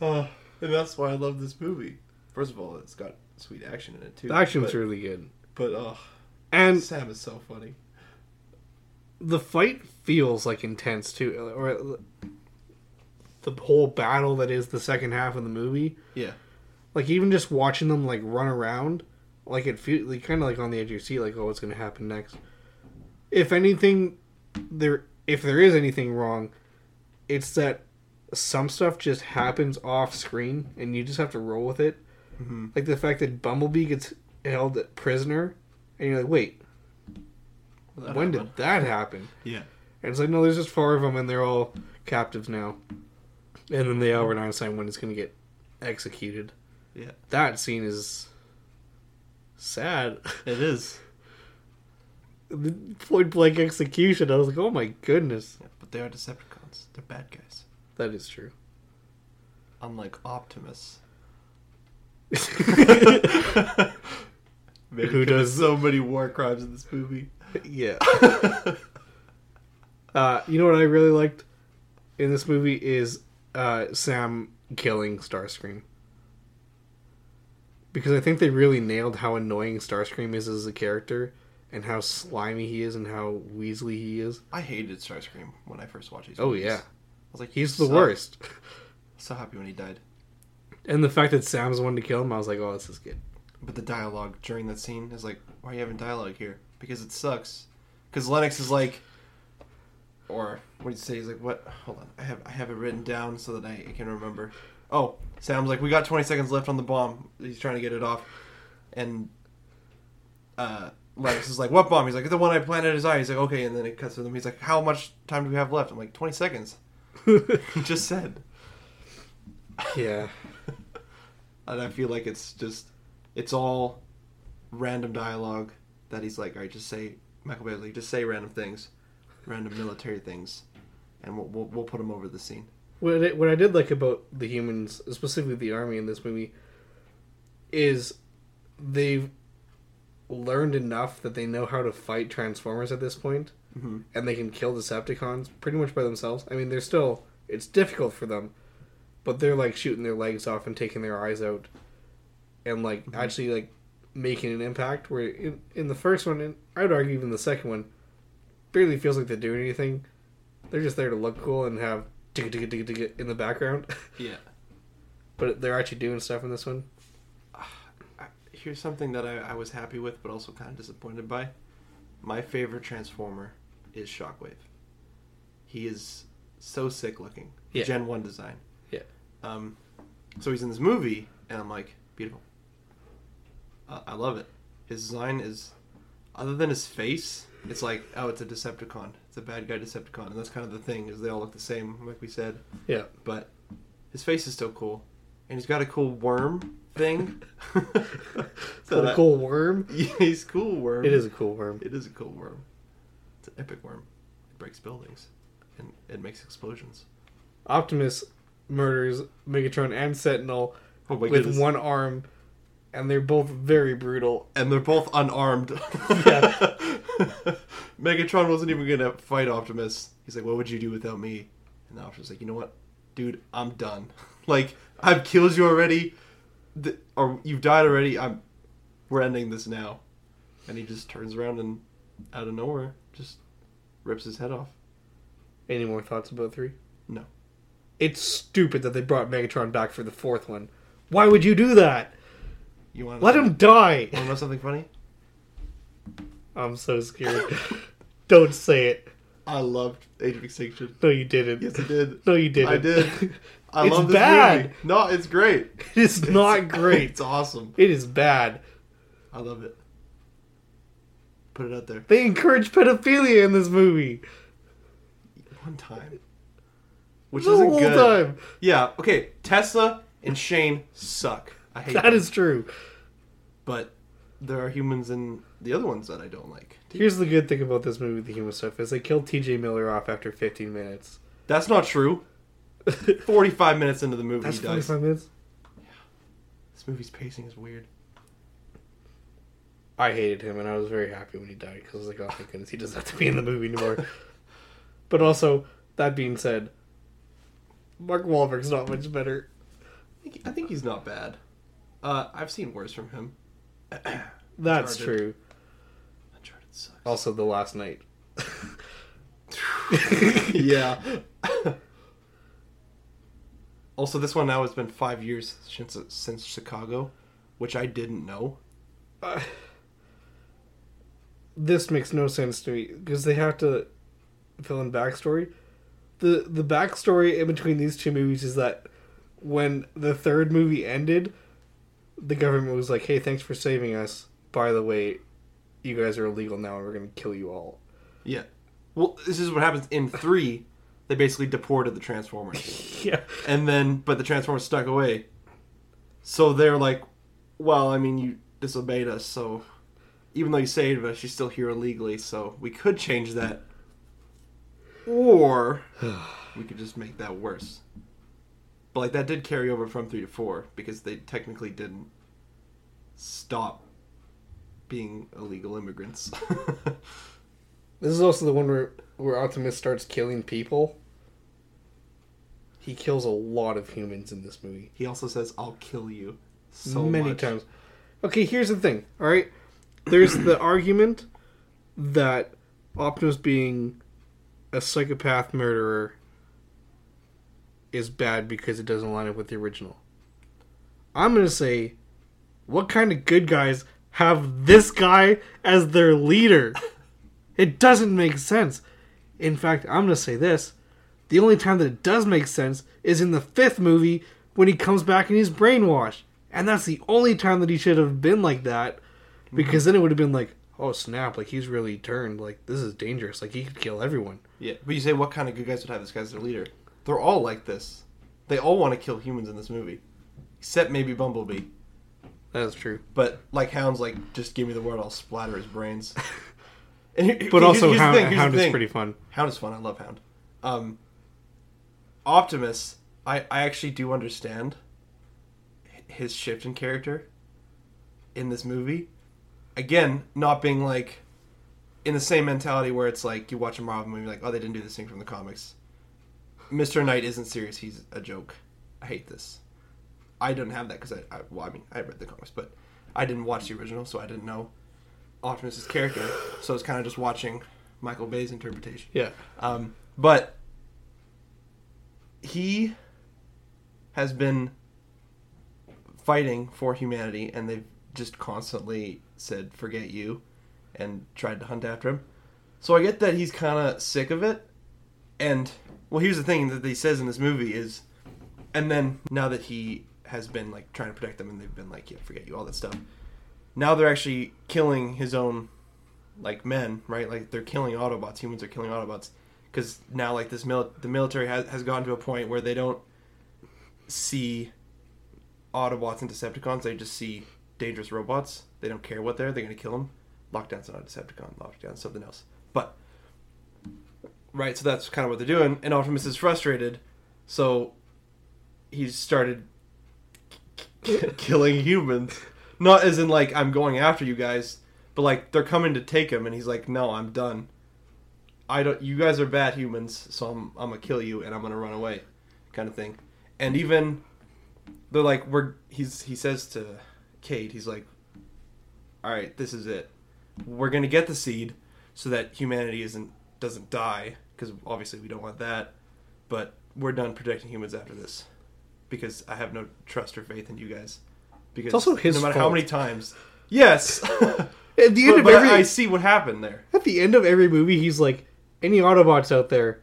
Oh, and that's why I love this movie. First of all, it's got sweet action in it too. the action's but, really good. but oh, And Sam is so funny. The fight feels like intense too. Or the whole battle that is the second half of the movie. Yeah, Like, even just watching them, like, run around, like, it feels like, kind of like on the edge of your seat, like, oh, what's going to happen next? If anything, there, if there is anything wrong, it's that some stuff just happens off screen and you just have to roll with it. Mhm. Like the fact that Bumblebee gets held prisoner, and you're like, wait, That when happened. did that happen? Yeah, And it's like, no, there's just four of them, and they're all captives now. And then the Albert Einstein one is going to get executed. yeah, That scene is sad. it is. [laughs] the point blank execution. I was like, oh my goodness, Yeah, but they are Decepticons. They're bad guys. that is true. Unlike Optimus. [laughs] [laughs] Who does- so many war crimes in this movie? Yeah. [laughs] Uh, you know what I really liked in this movie is uh, Sam killing Starscream. Because I think they really nailed how annoying Starscream is as a character, and how slimy he is, and how Weasley he is. I hated Starscream when I first watched these. Oh movies. yeah, I was like, he's "You the suck." worst. [laughs] So happy when he died. And the fact that Sam's the one to kill him, I was like, oh, this is good. But the dialogue during that scene is like, why are you having dialogue here? Because it sucks. Because Lennox is like, or what did you say? He's like, what? Hold on, I have I have it written down so that I, I can remember. oh, Sam's like, we got 20 seconds left on the bomb. He's trying to get it off, and uh, Lex is like, what bomb? He's like, the one I planted his eye. He's like, okay, and then it cuts to them. He's like, how much time do we have left? I'm like, 20 seconds. he [laughs] just said, yeah. [laughs] and I feel like it's just, it's all random dialogue that he's like, all right, just say, Michael Bay's like, just say random things, random military things, and we'll we'll, we'll put him over the scene. What I, what I did like about the humans, specifically the army in this movie, is they've learned enough that they know how to fight Transformers at this point, Mm-hmm. and they can kill Decepticons pretty much by themselves. I mean, they're still it's difficult for them, but they're like shooting their legs off and taking their eyes out, and like Mhm. actually like making an impact. Where in, in the first one, and I'd argue even the second one, barely feels like they're doing anything. They're just there to look cool and have digga digga digga digga in the background, [laughs] Yeah. but they're actually doing stuff in this one. I- Here's something that I, I was happy with, but also kind of disappointed by. My favorite Transformer is Shockwave. He is so sick looking. Yeah. Gen One design. Yeah. Um, so he's in this movie, and I'm like, beautiful. Uh, I love it. His design is, other than his face, it's like, oh, it's a Decepticon. It's a bad guy Decepticon, and that's kind of the thing is they all look the same, like we said. Yeah, But his face is still cool, and he's got a cool worm thing. [laughs] [laughs] so that- a cool worm. [laughs] yeah, he's cool worm. It is a cool worm. It is a cool worm. It's an epic worm. It breaks buildings, and it makes explosions. Optimus murders Megatron and Sentinel Oh with goodness. one arm, and they're both very brutal. and they're both unarmed. Yeah. [laughs] Megatron wasn't even gonna fight Optimus. He's like, "What would you do without me?" And Optimus like, "You know what, dude? I'm done. [laughs] like, I've killed you already, Th- or you've died already. I'm. We're ending this now." And he just turns around and, out of nowhere, just rips his head off. Any more thoughts about three? No. It's stupid that they brought Megatron back for the fourth one. Why would you do that? You want Let him die. Want to know something funny? I'm so scared. [laughs] Don't say it. I loved Age of Extinction. No, you didn't. Yes, I did. No, you didn't. I did. [laughs] I It's love this bad. movie. No, it's great. [laughs] It is not great. It's awesome. It is bad. I love it. Put it out there. They encourage pedophilia in this movie. One time. Which the isn't whole good. time. Yeah, okay. Tessa and Shane suck. I hate That them. is true. But there are humans in the other ones that I don't like. Here's the good thing about this movie, the human stuff, is they killed T.J. Miller off after 15 minutes. That's not true. [laughs] 45 minutes into the movie, That's he dies. 45 minutes. This movie's pacing is weird. I hated him, and I was very happy when he died because I was like, oh, thank goodness he doesn't have to be in the movie anymore. [laughs] but also, that being said, Mark Wahlberg's not much better. I think he's not bad. Uh, I've seen worse from him. [clears throat] That's Uncharted. true. Uncharted sucks. Also, The Last Knight. [laughs] yeah. [laughs] also, this one now has been five years since since Chicago, which I didn't know. Uh, [sighs] this makes no sense to me because they have to fill in backstory. the The backstory in between these two movies is that when the third movie ended, the government was like, "Hey, thanks for saving us. By the way, you guys are illegal now, and we're going to kill you all." Yeah. Well, this is what happens in three. They basically deported the Transformers, [laughs] yeah, and then but the Transformers stuck away. So they're like, "Well, I mean, you disobeyed us, so even though you saved us, you're still here illegally. So we could change that, or we could just make that worse." But like that did carry over from three to four because they technically didn't stop being illegal immigrants. [laughs] this is also the one where where Optimus starts killing people. He kills a lot of humans in this movie. he also says, "I'll kill you." So many much. times. Okay, here's the thing. All right, there's the [coughs] argument that Optimus being a psychopath murderer is bad because it doesn't line up with the original. I'm gonna say, what kind of good guys have this guy as their leader? [laughs] It doesn't make sense. In fact, I'm gonna say this: the only time that it does make sense is in the fifth movie when he comes back and he's brainwashed. And that's the only time that he should have been like that. Mm-hmm. Because then it would have been like, oh snap, like he's really turned. Like this is dangerous. Like he could kill everyone. Yeah, but you say what kind of good guys would have this guy as their leader? They're all like this. They all want to kill humans in this movie, except maybe Bumblebee. That is true. But like Hound's like, just give me the word, I'll splatter his brains. [laughs] And here- But also, here's Hound, here's Hound is pretty fun. Hound is fun. I love Hound. Um, Optimus, I, I actually do understand his shift in character in this movie. Again, not being like in the same mentality where it's like you watch a Marvel movie, like, oh, they didn't do this thing from the comics. Mr. Knight isn't serious. He's a joke. I hate this. I don't have that because I, I, well, I mean, I read the comics, but I didn't watch the original, so I didn't know Optimus's character. So it's kind of just watching Michael Bay's interpretation. Yeah. Um, but he has been fighting for humanity, and they've just constantly said "forget you" and tried to hunt after him. So I get that he's kind of sick of it. And well, here's the thing that he says in this movie is, and then now that he has been like trying to protect them, and they've been like, "Yeah, forget you," all that stuff. Now they're actually killing his own like men, right? Like they're killing Autobots. Humans are killing Autobots because now like this mil- the military has has gotten to a point where they don't see Autobots and Decepticons. They just see dangerous robots. They don't care what they're. They're gonna kill them. Lockdown's not a Decepticon. Lockdown's something else. But right, so that's kind of what they're doing. And Optimus is frustrated, so he's started [laughs] killing humans. Not as in like I'm going after you guys, but like they're coming to take him, and he's like, "No, I'm done. I don't. You guys are bad humans, so I'm I'm gonna kill you, and I'm gonna run away, kind of thing." And even they're like, "We're." He's he says to Cade, he's like, "All right, this is it. We're gonna get the seed, so that humanity isn't doesn't die, because obviously we don't want that. But we're done protecting humans after this, because I have no trust or faith in you guys." Because It's also his no matter how many times. Yes. [laughs] [laughs] At the end but, of but every I see what happened there. at the end of every movie, he's like, "Any Autobots out there,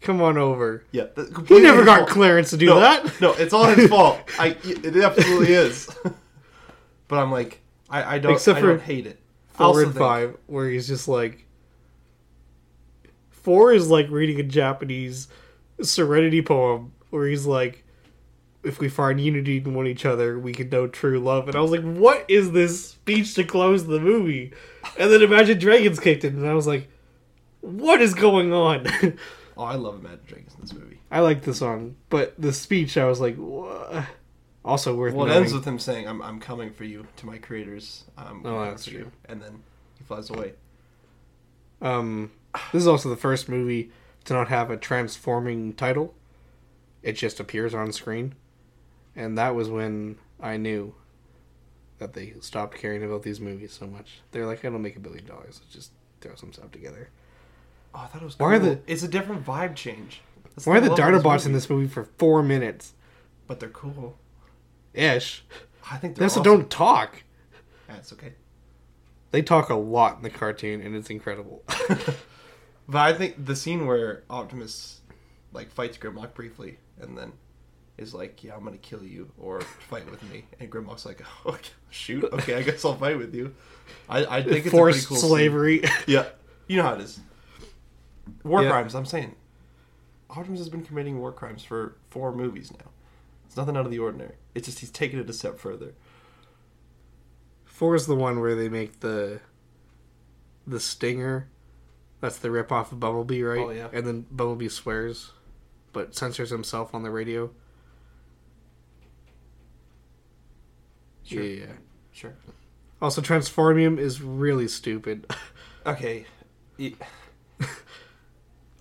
come on over." Yeah, He never got fault. clearance to do no, that. No, it's all his [laughs] fault. I it absolutely is. but I'm like, I, I don't. Except I for don't hate it. I Four also and think- five, where he's just like, four is like reading a Japanese Serenity poem, where he's like, "If we find unity in one each other, we can know true love." And I was like, "What is this speech to close the movie?" And then Imagine Dragons kicked in, and I was like, "What is going on?" [laughs] Oh, I love Imagine Dragons in this movie. I like the song, but the speech, I was like, "What?" Also worth. Well, it ends with him saying, "I'm I'm coming for you to my creators." Um, Oh, that's for you." true. And then he flies away. Um, this is also the first movie to not have a transforming title. It just appears on screen, and that was when I knew that they stopped caring about these movies so much. They're like, "It'll make a billion dollars. Let's just throw some stuff together." Oh, I thought it was. Why are the- It's a different vibe change. That's Why are the love of Dinobots in this movie for four minutes? But they're cool. Ish. I think They also awesome. don't talk. That's okay. They talk a lot in the cartoon, and it's incredible. [laughs] But I think the scene where Optimus like fights Grimlock briefly and then is like, "Yeah, I'm gonna kill you or fight with me," and Grimlock's like, [laughs] oh, okay, "Shoot, okay, I guess I'll fight with you." I, I think it's Forced cool scene. slavery. Yeah, you know how it is. War Yeah. crimes. I'm saying, Optimus has been committing war crimes for four movies now. It's nothing out of the ordinary. It's just he's taken it a step further. Four is the one where they make the the stinger. That's the rip off of Bumblebee, right? Oh, yeah. And then Bumblebee swears, but censors himself on the radio. Sure. Yeah. Sure. Also, Transformium is really stupid. [laughs] Okay. Ye- I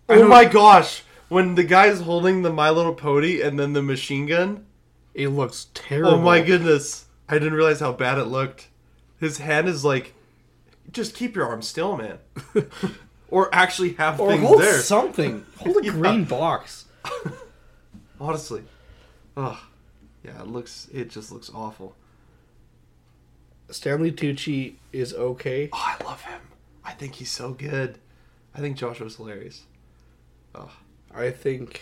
oh my gosh! When the guy's holding the My Little Pony and then the machine gun. It looks terrible. Oh my goodness! I didn't realize how bad it looked. His hand is like, just keep your arm still, man. [laughs] or actually have Or things hold there. something. Hold a [laughs] Yeah. green box. [laughs] Honestly, oh yeah, it looks. It just looks awful. Stanley Tucci is okay. Oh, I love him. I think he's so good. I think Joshua's hilarious. Oh, I think.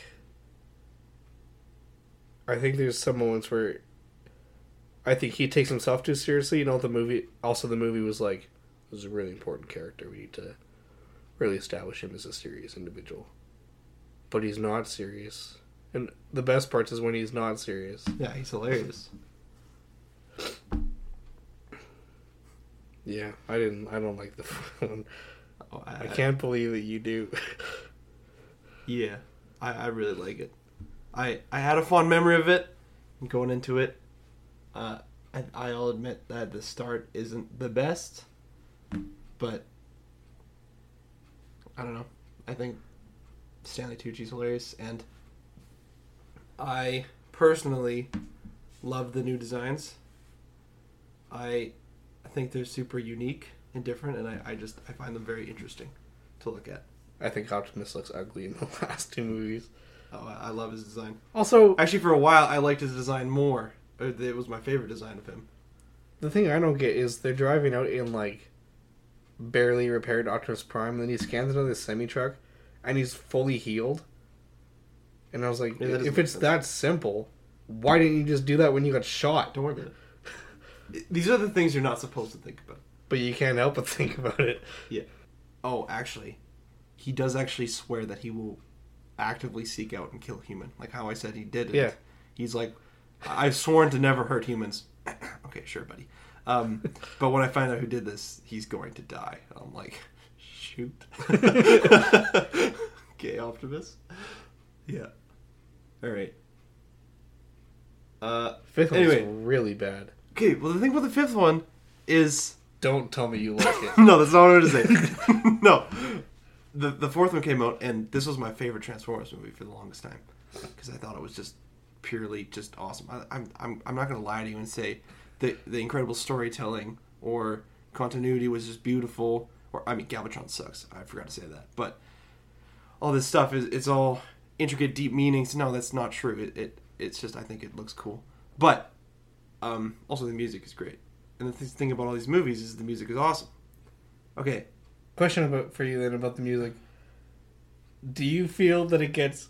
I think there's some moments where I think he takes himself too seriously. You know, the movie. Also, the movie was like, this is a really important character. We need to really establish him as a serious individual. But he's not serious, and the best part is when he's not serious. Yeah, he's hilarious. Yeah, I didn't. I don't like the [laughs] one. Oh, I can't believe that you do. Yeah, I, I really like it. I I had a fond memory of it. Going into it, uh, I, I'll admit that the start isn't the best, but I don't know. I think Stanley Tucci's hilarious, and I personally love the new designs. I I think they're super unique and different, and I, I just I find them very interesting to look at. I think Optimus looks ugly in the [laughs] last two movies. Oh, I, love his design. Also, Actually, for a while, I liked his design more. It was my favorite design of him. the thing I don't get is they're driving out in like barely repaired Optimus Prime, and then he scans into this semi truck, and he's fully healed. And I was like, Yeah, if it's sense. that simple, why didn't you just do that when you got shot? Don't worry about it. [laughs] These are the things you're not supposed to think about. But you can't help but think about it. Yeah. Oh, actually, he does actually swear that he will actively seek out and kill human. Like how I said he did it. Yeah. He's like, I've sworn to never hurt humans. [coughs] okay, sure, buddy. Um, but when I find out who did this, he's going to die. I'm like, shoot. [laughs] okay, Optimus. Yeah. All right. Uh, Fifth one Anyway. one's really bad. okay. Well, the thing about the fifth one is Don't tell me you like it. [laughs] no, that's not what I was going to say. no, the the fourth one came out, and this was my favorite Transformers movie for the longest time because I thought it was just purely just awesome. I, I'm I'm I'm not going to lie to you and say the the incredible storytelling or continuity was just beautiful. Or I mean, Galvatron sucks. I forgot to say that, but all this stuff is it's all intricate, deep meanings. No, that's not true. It, it it's just I think it looks cool, but um, also the music is great. And the th- thing about all these movies is the music is awesome. Okay, Question about for you then about the music. Do you feel that it gets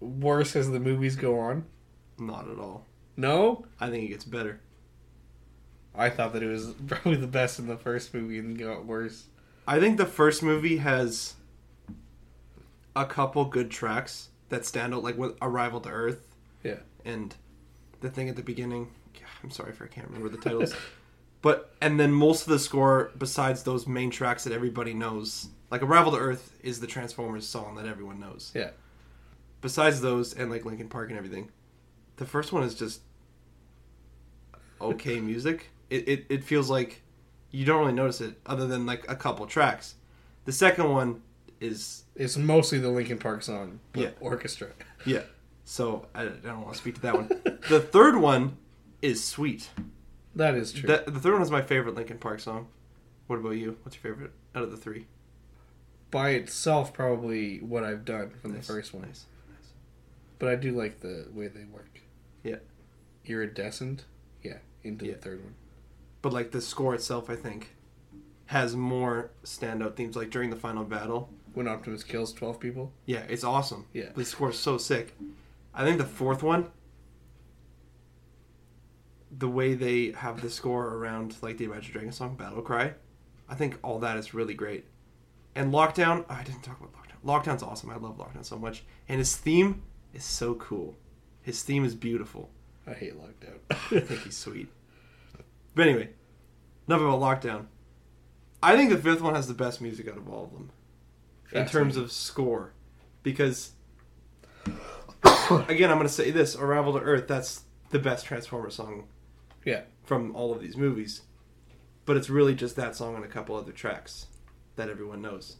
worse as the movies go on? not at all. No? I think it gets better. I thought that it was [laughs] probably the best in the first movie and got worse. I think the first movie has a couple good tracks that stand out, like with Arrival to Earth. Yeah. And the thing at the beginning. I'm sorry if I can't remember the titles. [laughs] but and then most of the score, besides those main tracks that everybody knows, like Arrival to Earth is the Transformers song that everyone knows. Yeah. Besides those and like Linkin Park and everything, the first one is just okay [laughs] music. It, it it feels like you don't really notice it other than like a couple tracks. The second one is It's mostly the Linkin Park song. but Yeah. Orchestra. yeah. [laughs] So I, I don't want to speak to that one. the third one is sweet. That is true. That, the third one is my favorite Linkin Park song. What about you? What's your favorite out of the three? By itself, probably what I've done from Nice, the first one. Nice. But I do like the way they work. Yeah. Iridescent? Yeah, into Yeah. the third one. But like the score itself, I think, has more standout themes. Like during the final battle, When Optimus kills 12 people? Yeah, it's awesome. Yeah. The score's so sick. I think the fourth one, the way they have the score around like the Imagine Dragons song Battle Cry, I think all that is really great. And Lockdown, oh, I didn't talk about Lockdown. Lockdown's awesome. I love Lockdown so much. And his theme is so cool. His theme is beautiful. I hate Lockdown. I think [laughs] he's sweet. But anyway, enough about Lockdown. I think the fifth one has the best music out of all of them in terms of score. Because [coughs] again i'm going to say this arrival to earth that's the best transformer song Yeah. from all of these movies. But it's really just that song and a couple other tracks that everyone knows.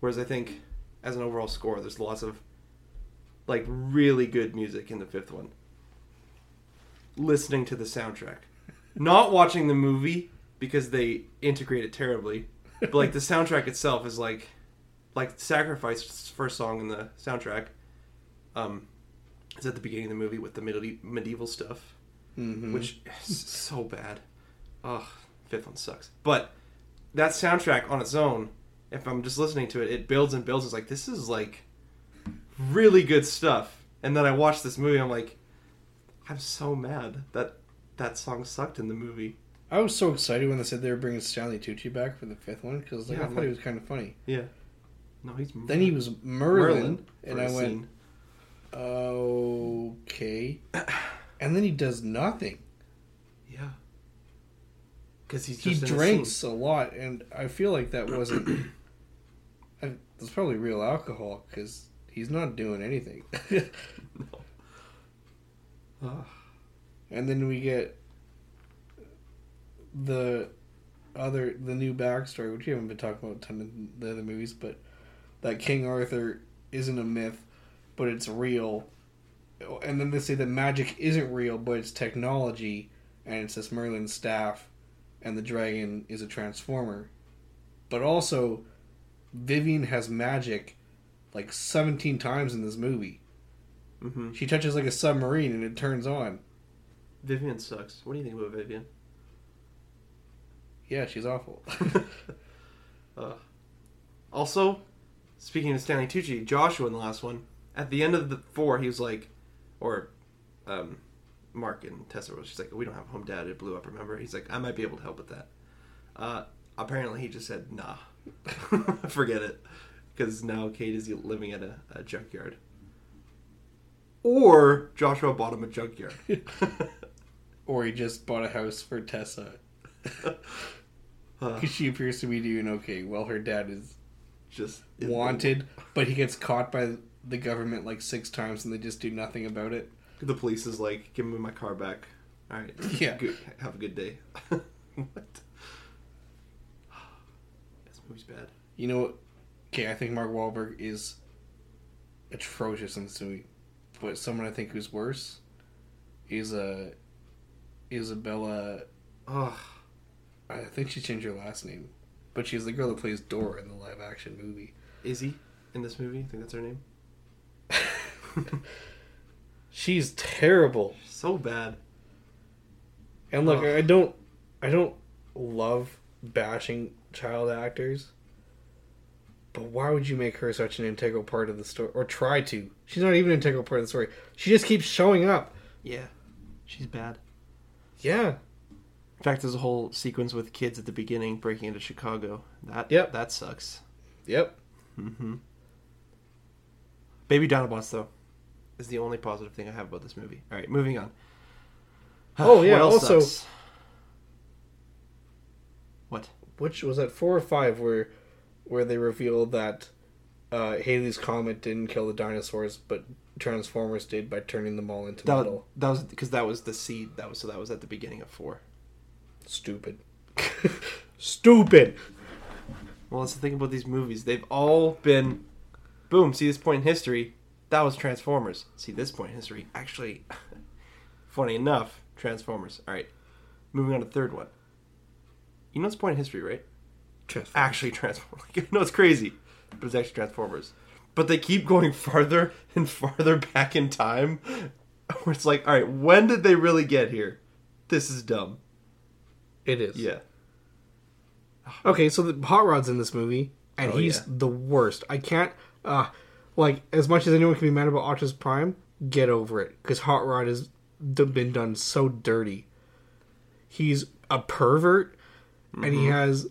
Whereas i think as an overall score there's lots of like really good music in the fifth one. Listening to the soundtrack not watching the movie because they integrate it terribly but like the soundtrack itself is like like sacrifice first song in the soundtrack um is at the beginning of the movie with the medieval medieval stuff Mhm. which is so bad. Ugh, fifth one sucks. But that soundtrack on its own if i'm just listening to it it builds and builds. It's like this is like really good stuff. And then i watch this movie i'm like I'm so mad that that song sucked in the movie. I was so excited when they said they were bringing Stanley Tucci back for the fifth one because like, Yeah, I thought like- he was kind of funny. Yeah. No, he's Then he was Merlin, Merlin and I went, scene. okay. and then he does nothing. Yeah. Because he's He a drinks scene. a lot, and I feel like that wasn't. [clears throat] I, that's probably real alcohol because he's not doing anything. [laughs] Ugh. And then we get the other the new backstory, which we haven't been talking about a ton in the other movies, but that King Arthur isn't a myth, but it's real. And then they say that magic isn't real, but it's technology, and it's this Merlin staff, and the dragon is a transformer. But also, Vivian has magic like 17 times in this movie. Mhm. She touches like a submarine and it turns on. Vivian sucks. What do you think about Vivian? Yeah, she's awful. [laughs] [laughs] Uh, also, speaking of Stanley Tucci, Joshua in the last one, at the end of the four, he was like, or um, Mark and Tessa was just like, we don't have a home dad. It blew up. Remember? He's like, I might be able to help with that. Uh, apparently, he just said, nah, [laughs] forget it, because now Cade is living at a, a junkyard. Or Joshua bought him a junkyard. Or he just bought a house for Tessa. [laughs] Because she appears to be doing okay while her dad is just wanted, but he gets caught by the government like six times and they just do nothing about it. The police is like, give me my car back. All right. [laughs] Yeah. Good. Have a good day. [laughs] what? This movie's bad. You know what? Okay, I think Mark Wahlberg is atrocious in this movie. But someone I think who's worse is uh, Isabella. Ugh. I think she changed her last name. But she's the girl that plays Dora in the live action movie. Izzy in this movie. I think that's her name. [laughs] She's terrible. So bad. And look, Ugh. I don't, I don't love bashing child actors. But why would you make her such an integral part of the story, or try to? She's not even an integral part of the story. She just keeps showing up. Yeah. She's bad. Yeah, In fact, there's a whole sequence with kids at the beginning breaking into Chicago. That Yep. that sucks. yep. Mm-hmm. Baby Dinobots though is the only positive thing I have about this movie. All right, moving on. [sighs] Oh, yeah, What also- sucks? What? Which was at four or five where, where they revealed that uh, Halley's comet didn't kill the dinosaurs, but Transformers did by turning them all into That, metal. that was because that was the seed. That was so that was at the beginning of four. Stupid. [laughs] Stupid. Well, that's the thing about these movies. They've all been, boom. See this point in history, that was Transformers. See this point in history, actually, [laughs] funny enough, Transformers. All right, moving on to the third one. You know this point in history, right? Transformers. Actually, Transformers. [laughs] No, it's crazy, but it's actually Transformers. But they keep going farther and farther back in time. Where it's like, all right, when did they really get here? This is dumb. It is. Yeah. Okay, so the Hot Rod's in this movie, and Oh, he's yeah. the worst. I can't, uh, like, as much as anyone can be mad about Optimus Prime, get over it. Because Hot Rod has been done so dirty. He's a pervert, and Mm-hmm. he has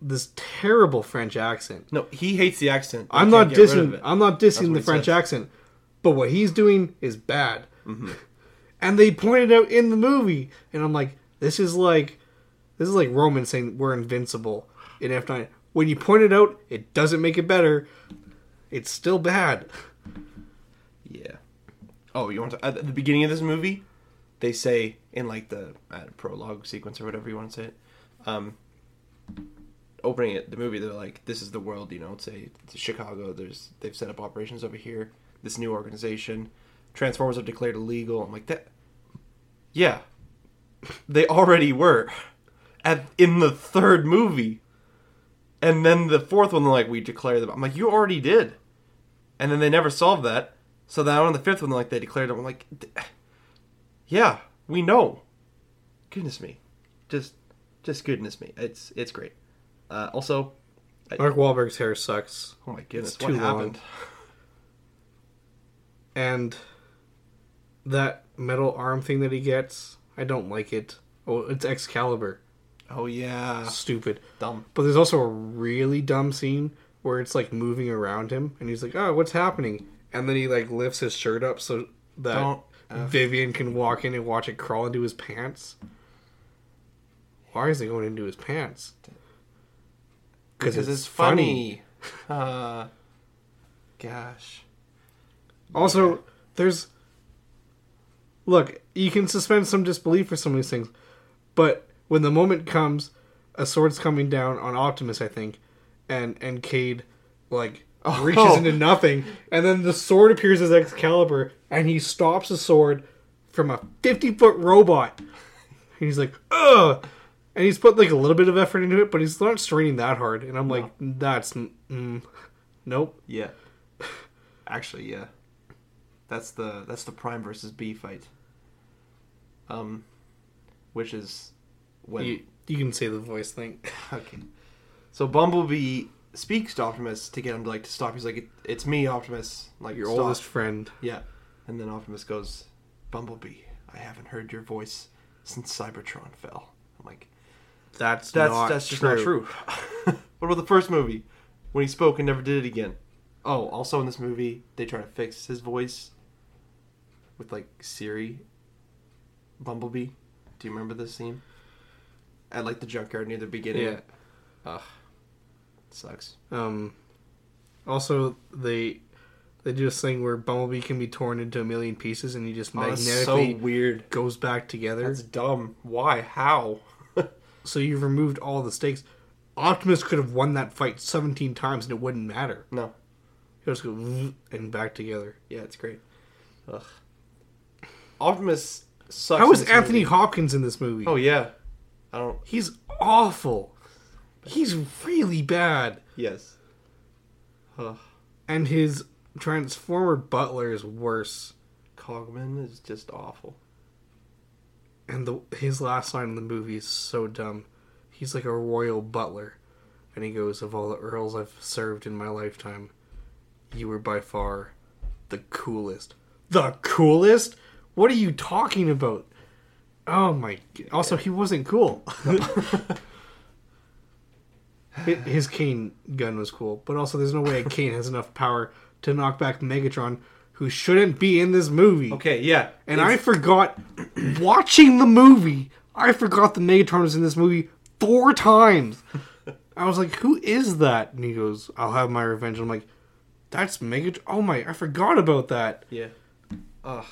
this terrible French accent. No, he hates the accent. I'm not get rid of dissing. I'm not dissing the French says. accent, but what he's doing is bad. Mm-hmm. [laughs] And they pointed out in the movie, and I'm like, this is like, this is like Roman saying we're invincible in F9. When you point it out, it doesn't make it better. It's still bad. Yeah. Oh, you want to? At the beginning of this movie, they say in like the uh, prologue sequence or whatever you want to say it, um, opening it the movie, they're like, "This is the world," you know. Say it's Chicago. There's they've set up operations over here. This new organization, Transformers are declared illegal. I'm like that. Yeah, [laughs] they already were at in the third movie, and then the fourth one, they're like, "We declare them." I'm like, "You already did." and then they never solved that. So then on the fifth one, like they declared them I'm like, yeah, we know. Goodness me, just, just goodness me. It's it's great. Uh, also, Mark Wahlberg's hair sucks, oh my goodness, It's what too long. happened? and that metal arm thing that he gets. I don't like it. Oh, it's Excalibur. Oh yeah, Stupid. dumb. But there's also a really dumb scene where it's like moving around him, and he's like, "Oh, what's happening?" And then he like lifts his shirt up so that Don't Vivian can walk in and watch it crawl into his pants. Why is it going into his pants? Because it's, funny. [laughs] uh, gosh. Also, there's look, you can suspend some disbelief for some of these things, but when the moment comes, a sword's coming down on Optimus, I think, and and Cade like Oh. reaches into [laughs] nothing, and then the sword appears as Excalibur, and he stops the sword from a fifty foot robot. And he's like, ugh. And he's put like a little bit of effort into it, but he's not straining that hard. And I'm like, that's mm, nope. Yeah. Actually, yeah. That's the that's the Prime versus B fight. Um, which is when You, you can say the voice thing. [laughs] okay. So Bumblebee speaks to Optimus to get him to like to stop. He's like, "It's me, Optimus." Like Your stop. oldest friend. Yeah, and then Optimus goes, "Bumblebee, I haven't heard your voice since Cybertron fell." I'm like, That's "That's not that's just true. not true." [laughs] what about the first movie when he spoke and never did it again? Oh, also in this movie, they try to fix his voice with like Siri. Bumblebee, do you remember this scene? At like the junkyard near the beginning. Yeah. Ugh, sucks. Um. Also, they they do this thing where Bumblebee can be torn into a million pieces, and he just Oh, that's so magnetically weird. goes back together. That's dumb. Why? How? So you've removed all the stakes. Optimus could have won that fight seventeen times, and it wouldn't matter. no. He'll just go and back together. Yeah, it's great. Ugh. Optimus sucks. How in Anthony movie. Hopkins in this movie? Oh yeah. I don't. He's awful. He's really bad, Yes. Ugh. and his Transformer Butler is worse. Cogman is just awful. And the his last line in the movie is so dumb. He's like a royal butler, and he goes, "Of all the earls I've served in my lifetime, you were by far the coolest." The coolest? What are you talking about? Oh my! Also, he wasn't cool. [laughs] His cane gun was cool, but also there's no way a cane has enough power to knock back Megatron, who shouldn't be in this movie. Okay, yeah. And I forgot [clears throat] watching the movie. I forgot the Megatron was in this movie four times. I was like, "Who is that?" And he goes, "I'll have my revenge." I'm like, "That's Megatron." Oh my! I forgot about that. Yeah. Ugh.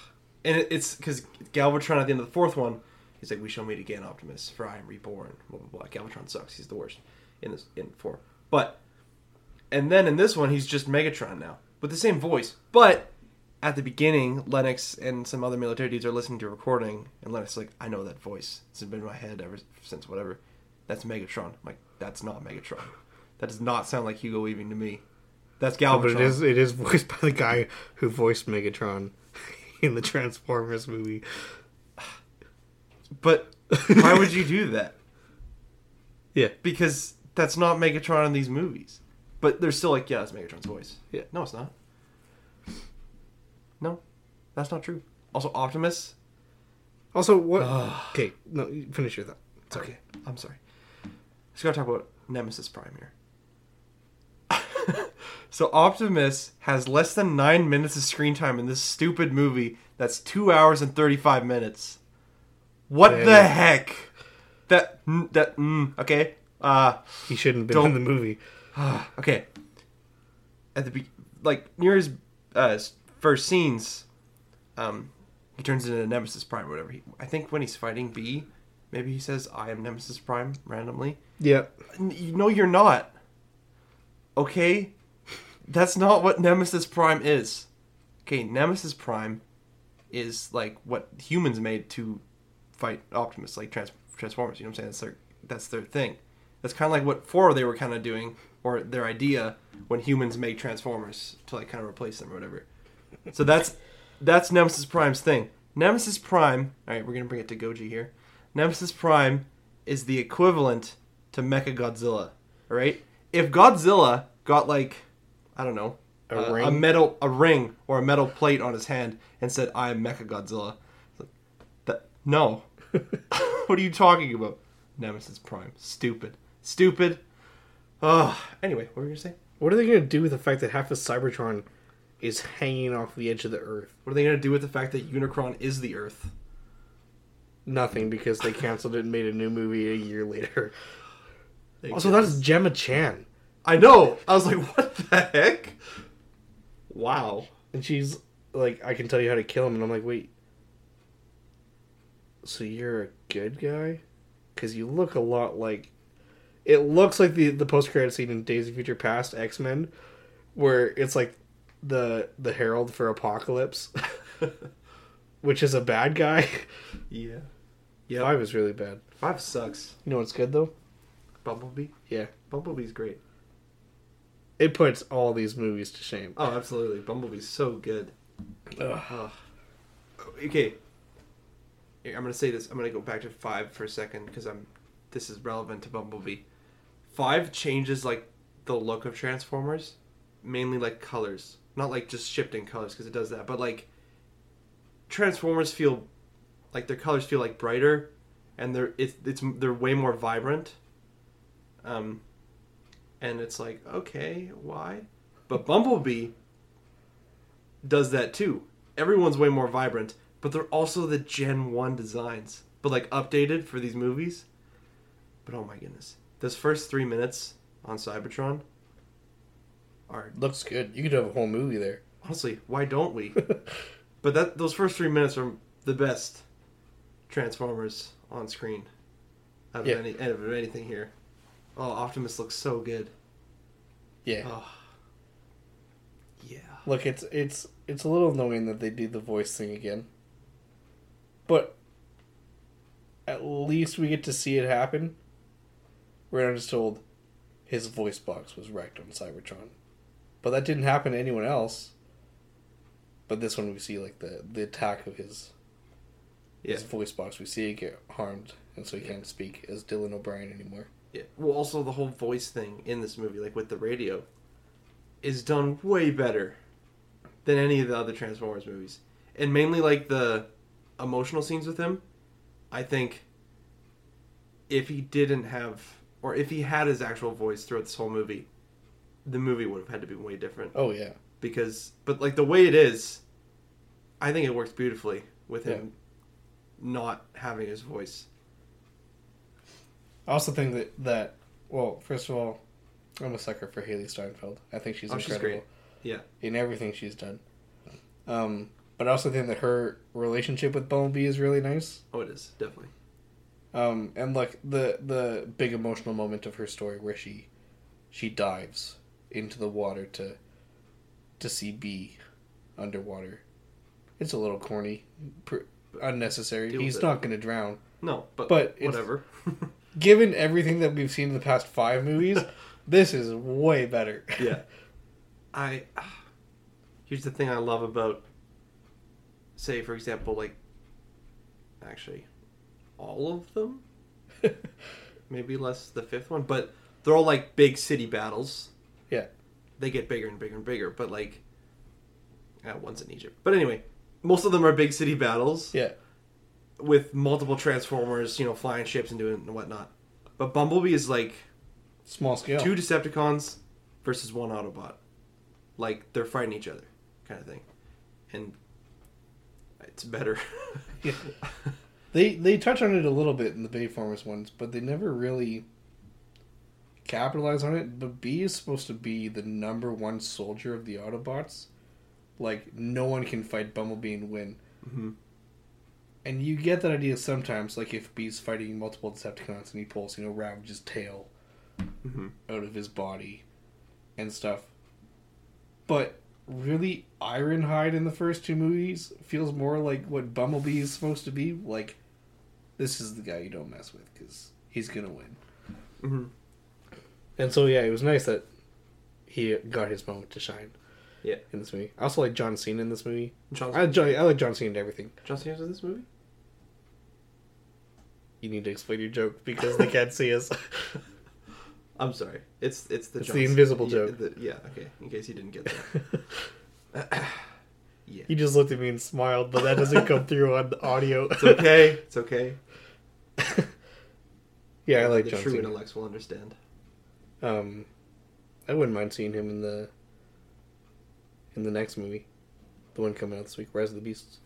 And it, it's because Galvatron at the end of the fourth one, he's like, "We shall meet again, Optimus, for I am reborn." Blah blah blah. Galvatron sucks. He's the worst in this in four. But and then in this one, he's just Megatron now with the same voice. But at the beginning, Lennox and some other military dudes are listening to a recording, and Lennox is like, "I know that voice. It's been in my head ever since whatever." That's Megatron. I'm like, that's not Megatron. That does not sound like Hugo Weaving to me. That's Galvatron. But it is it is voiced by the guy who voiced Megatron [laughs] in the Transformers movie. [sighs] But why would you do that? [laughs] Yeah. Because that's not Megatron in these movies. But they're still like, yeah, that's Megatron's voice. Yeah. No, it's not. No, that's not true. Also, Optimus. Also, what? Okay, no, you finish your thought. Sorry. Okay, I'm sorry. Just gotta talk about Nemesis Prime here. [laughs] so Optimus has less than nine minutes of screen time in this stupid movie. That's two hours and thirty-five minutes. What the heck? That mm, that mm, okay. Uh He shouldn't have been in the movie. [sighs] okay. At the be- like near his uh, his first scenes, um, he turns into Nemesis Prime or whatever. He, I think when he's fighting B, maybe he says, "I am Nemesis Prime" randomly. Yeah. No, you're not. Okay, that's not what Nemesis Prime is. Okay, Nemesis Prime is like what humans made to fight Optimus, like trans- Transformers. You know what I'm saying? That's their that's their thing. That's kind of like what four they were kind of doing, or their idea when humans make Transformers to like kind of replace them or whatever. So that's that's Nemesis Prime's thing. Nemesis Prime. All right, we're gonna bring it to Goji here. Nemesis Prime is the equivalent to Mecha Godzilla. All right. If Godzilla got like, I don't know, A a, ring? a metal a ring or a metal plate on his hand and said, "I am Mecha Godzilla," that No. [laughs] what are you talking about? Nemesis Prime. Stupid. Stupid. Oh. Anyway, what were you gonna say? What are they going to do with the fact that half of Cybertron is hanging off the edge of the Earth? What are they gonna do with the fact that Unicron is the Earth? Nothing, because they canceled it and made a new movie a year later. They Also, that's Gemma Chan. I know. I was like, [laughs] what the heck? Wow. And she's like, I can tell you how to kill him. And I'm like, wait. So you're a good guy? Because you look a lot like. It looks like the, the post credit scene in Days of Future Past X Men, where it's like the the Herald for Apocalypse, [laughs] which is a bad guy. Yeah. Yeah. Five is really bad. Five sucks. You know what's good though? Bumblebee. Yeah. Bumblebee's great. It puts all these movies to shame. Oh, absolutely. Bumblebee's so good. Ugh. Ugh. Okay. I'm gonna say this. I'm gonna go back to five for a second because I'm. This is relevant to Bumblebee. Five changes like the look of Transformers, mainly like colors, not like just shifting colors because it does that, but like Transformers feel like their colors feel like brighter, and they're it's it's they're way more vibrant. Um, and it's like okay, why? But Bumblebee does that too. Everyone's way more vibrant, but they're also the Gen 1 designs, but like updated for these movies. But oh my goodness. Those first three minutes on Cybertron are Looks good. You could have a whole movie there. honestly, why don't we? [laughs] but that those first three minutes are the best Transformers on screen out of, Yeah. any, out of anything here. Oh, Optimus looks so good. Yeah. Oh. Yeah. Look, it's it's it's a little annoying that they do the voice thing again. But at least we get to see it happen. We're not just told his voice box was wrecked on Cybertron. But that didn't happen to anyone else. But this one we see like the, the attack of his Yeah. his voice box. We see it get harmed and so he can't speak as Dylan O'Brien anymore. Yeah. Well, also the whole voice thing in this movie, like with the radio, is done way better than any of the other Transformers movies, and mainly like the emotional scenes with him. I think if he didn't have, or if he had his actual voice throughout this whole movie, the movie would have had to be way different. Oh yeah. Because, but like the way it is, I think it works beautifully with him not having his voice. I also think that that well, first of all, I'm a sucker for Hailee Steinfeld. I think she's Oh, she's incredible great. Yeah. in everything she's done. Um, but I also think that her relationship with Bumblebee is really nice. Oh, it is definitely. Um, and like the the big emotional moment of her story where she she dives into the water to to see B underwater. It's a little corny, pr- unnecessary. Deal with He's it. not going to drown. No, but, But it's- whatever. [laughs] Given everything that we've seen in the past five movies, [laughs] this is way better. yeah. [laughs] I here's the thing I love about say for example like actually all of them maybe less the fifth one but they're all like big city battles Yeah. they get bigger and bigger and bigger but like uh, one's in Egypt but anyway most of them are big city battles Yeah. with multiple transformers you know flying ships and doing and whatnot but Bumblebee is like Small scale. two Decepticons versus one Autobot. Like they're fighting each other, kind of thing, and it's better. [laughs] Yeah. They they touch on it a little bit in the Bayformers ones, but they never really capitalize on it. But B is supposed to be the number one soldier of the Autobots. Like no one can fight Bumblebee and win. Mhm. And you get that idea sometimes, like if B's fighting multiple Decepticons and he pulls, you know, Ravage's tail Mhm. out of his body and stuff. But really, Ironhide in the first two movies feels more like what Bumblebee is supposed to be. Like, this is the guy you don't mess with because he's gonna win. Mhm. And so, yeah, it was nice that he got his moment to shine. Yeah. in this movie. I also like John Cena in this movie. John, I, John, I like John Cena in everything. John Cena's in this movie. You need to explain your joke because they can't see us. [laughs] I'm sorry. It's it's the It's the invisible yeah, joke. the- yeah. Okay. In case you didn't get that. [laughs] Yeah. He just looked at me and smiled, but that doesn't come through on the audio. It's okay. It's okay. [laughs] yeah, I like the John true Cena. intellects will understand. Um, I wouldn't mind seeing him in the in the next movie, the one coming out this week, Rise of the Beasts.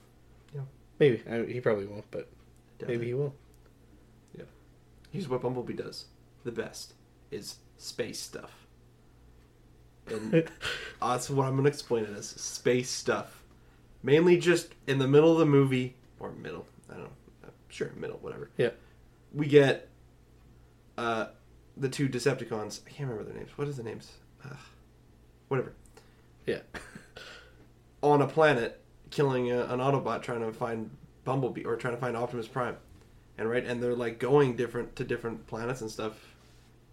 Yeah. maybe I, he probably won't, but maybe he will. Yeah, here's what Bumblebee does. The best is space stuff. And [laughs] uh, that's what I'm going to explain it as. Space stuff. Mainly just in the middle of the movie, or middle, I don't know. Uh, Sure, middle, whatever. Yeah. We get uh, the two Decepticons. I can't remember their names. What is the names? Ugh. Whatever. Yeah, [laughs] On a planet, killing a, an Autobot trying to find Bumblebee, or trying to find Optimus Prime. And right, and they're like going different to different planets and stuff,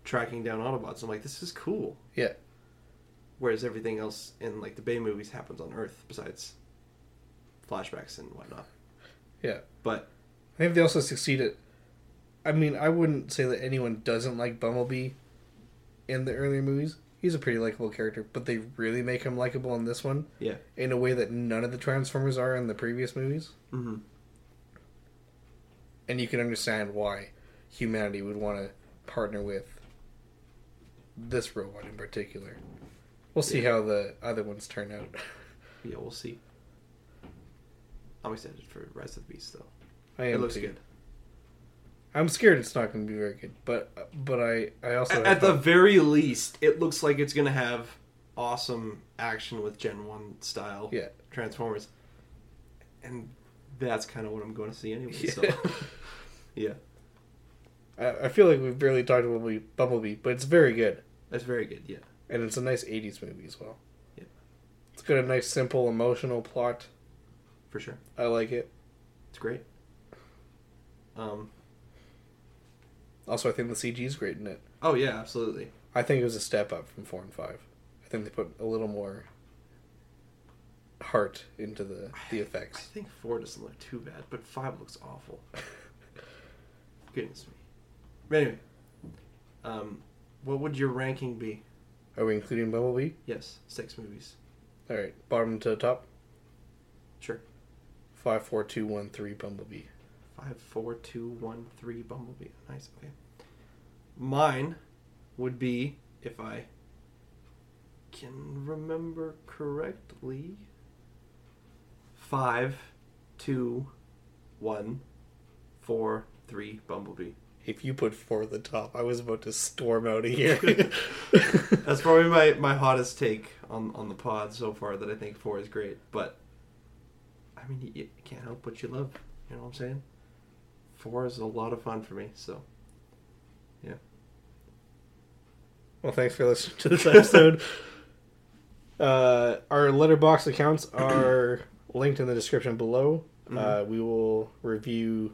tracking down Autobots. I'm like, this is cool. yeah, Whereas everything else in like the Bay movies happens on Earth, besides flashbacks and whatnot. yeah. But I think they also succeeded. I mean, I wouldn't say that anyone doesn't like Bumblebee in the earlier movies. He's a pretty likable character, but they really make him likable in this one yeah, in a way that none of the Transformers are in the previous movies. mm-hmm. and you can understand why humanity would want to partner with this robot in particular. We'll see how the other ones turn out. [laughs] yeah, we'll see. I'm excited for Rise of the Beast though. I am It looks too. good. I'm scared it's not going to be very good, but but I I also At, at the very least, it looks like it's gonna have awesome action with Gen One style yeah Transformers, and that's kind of what I'm going to see anyway. So, Yeah. [laughs] yeah, I, I feel like we've barely talked about Bumblebee, Bumblebee, but it's very good, that's very good. Yeah, and it's a nice '80s movie as well. Yeah. It's got a nice, simple, emotional plot. for sure. I like it. It's great. Um. Also, I think the CG is great in it. Oh yeah, absolutely. I think it was a step up from four and five. I think they put a little more heart into the the effects. I think four doesn't look too bad, but five looks awful. [laughs] Goodness me. But anyway, um, what would your ranking be? Are we including Bumblebee? Yes, six movies. All right, bottom to top. Sure. Five, four, two, one, three. Bumblebee. Five, four, two, one, three. Bumblebee. Nice. Okay. Mine would be if I can remember correctly. Five, two, one, four, three. Bumblebee. If you put four at the top, I was about to storm out of here. [laughs] That's probably my, my hottest take on, on the pod so far that I think four is great. But, I mean, you, you can't help what you love. You know what I'm saying? Four is a lot of fun for me, so. Yeah. Well, thanks for listening to this episode. [laughs] uh, our Letterboxd accounts are linked in the description below. Uh, Mm-hmm. we will review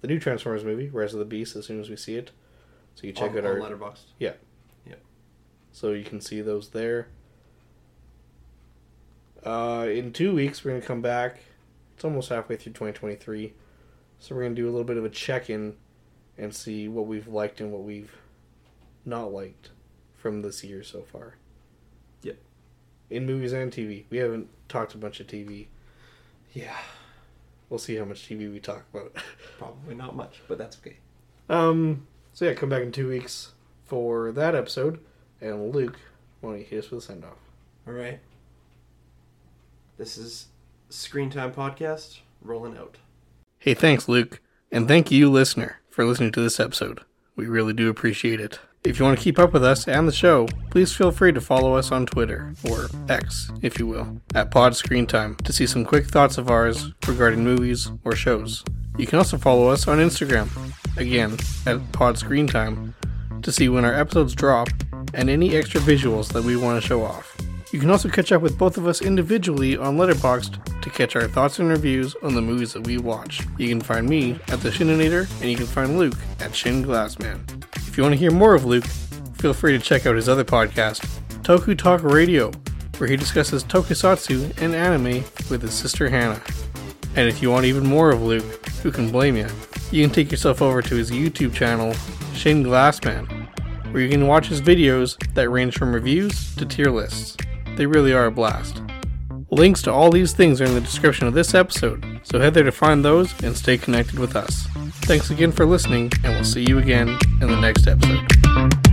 the new Transformers movie, Rise of the Beast, as soon as we see it. So you check on, out on our Letterboxd. Yeah. Yeah. So you can see those there. Uh, in two weeks, we're gonna come back. It's almost halfway through 2023, so we're gonna do a little bit of a check-in and see what we've liked and what we've not liked from this year so far. Yep. In movies and TV, we haven't talked a bunch of TV. Yeah, We'll see how much TV we talk about. [laughs] probably not much, but that's okay. um. So yeah, come back in two weeks for that episode. And Luke, why don't you hit us with a send off? All right. This is Screen Time Podcast rolling out. Hey, thanks, Luke. And thank you, listener, for listening to this episode. We really do appreciate it. If you want to keep up with us and the show, please feel free to follow us on Twitter, or X, if you will, at Pod Screen Time to see some quick thoughts of ours regarding movies or shows. You can also follow us on Instagram, again, at Pod Screen Time, to see when our episodes drop and any extra visuals that we want to show off. You can also catch up with both of us individually on Letterboxd to catch our thoughts and reviews on the movies that we watch. You can find me at the Schininator, and you can find Luke at Shin Glassman. If you want to hear more of Luke, feel free to check out his other podcast, Toku Talk Radio, where he discusses tokusatsu and anime with his sister Hannah. And if you want even more of Luke, who can blame you? You can take yourself over to his YouTube channel, Shin Glassman, where you can watch his videos that range from reviews to tier lists. They really are a blast. Links to all these things are in the description of this episode, so head there to find those and stay connected with us. Thanks again for listening, and we'll see you again in the next episode.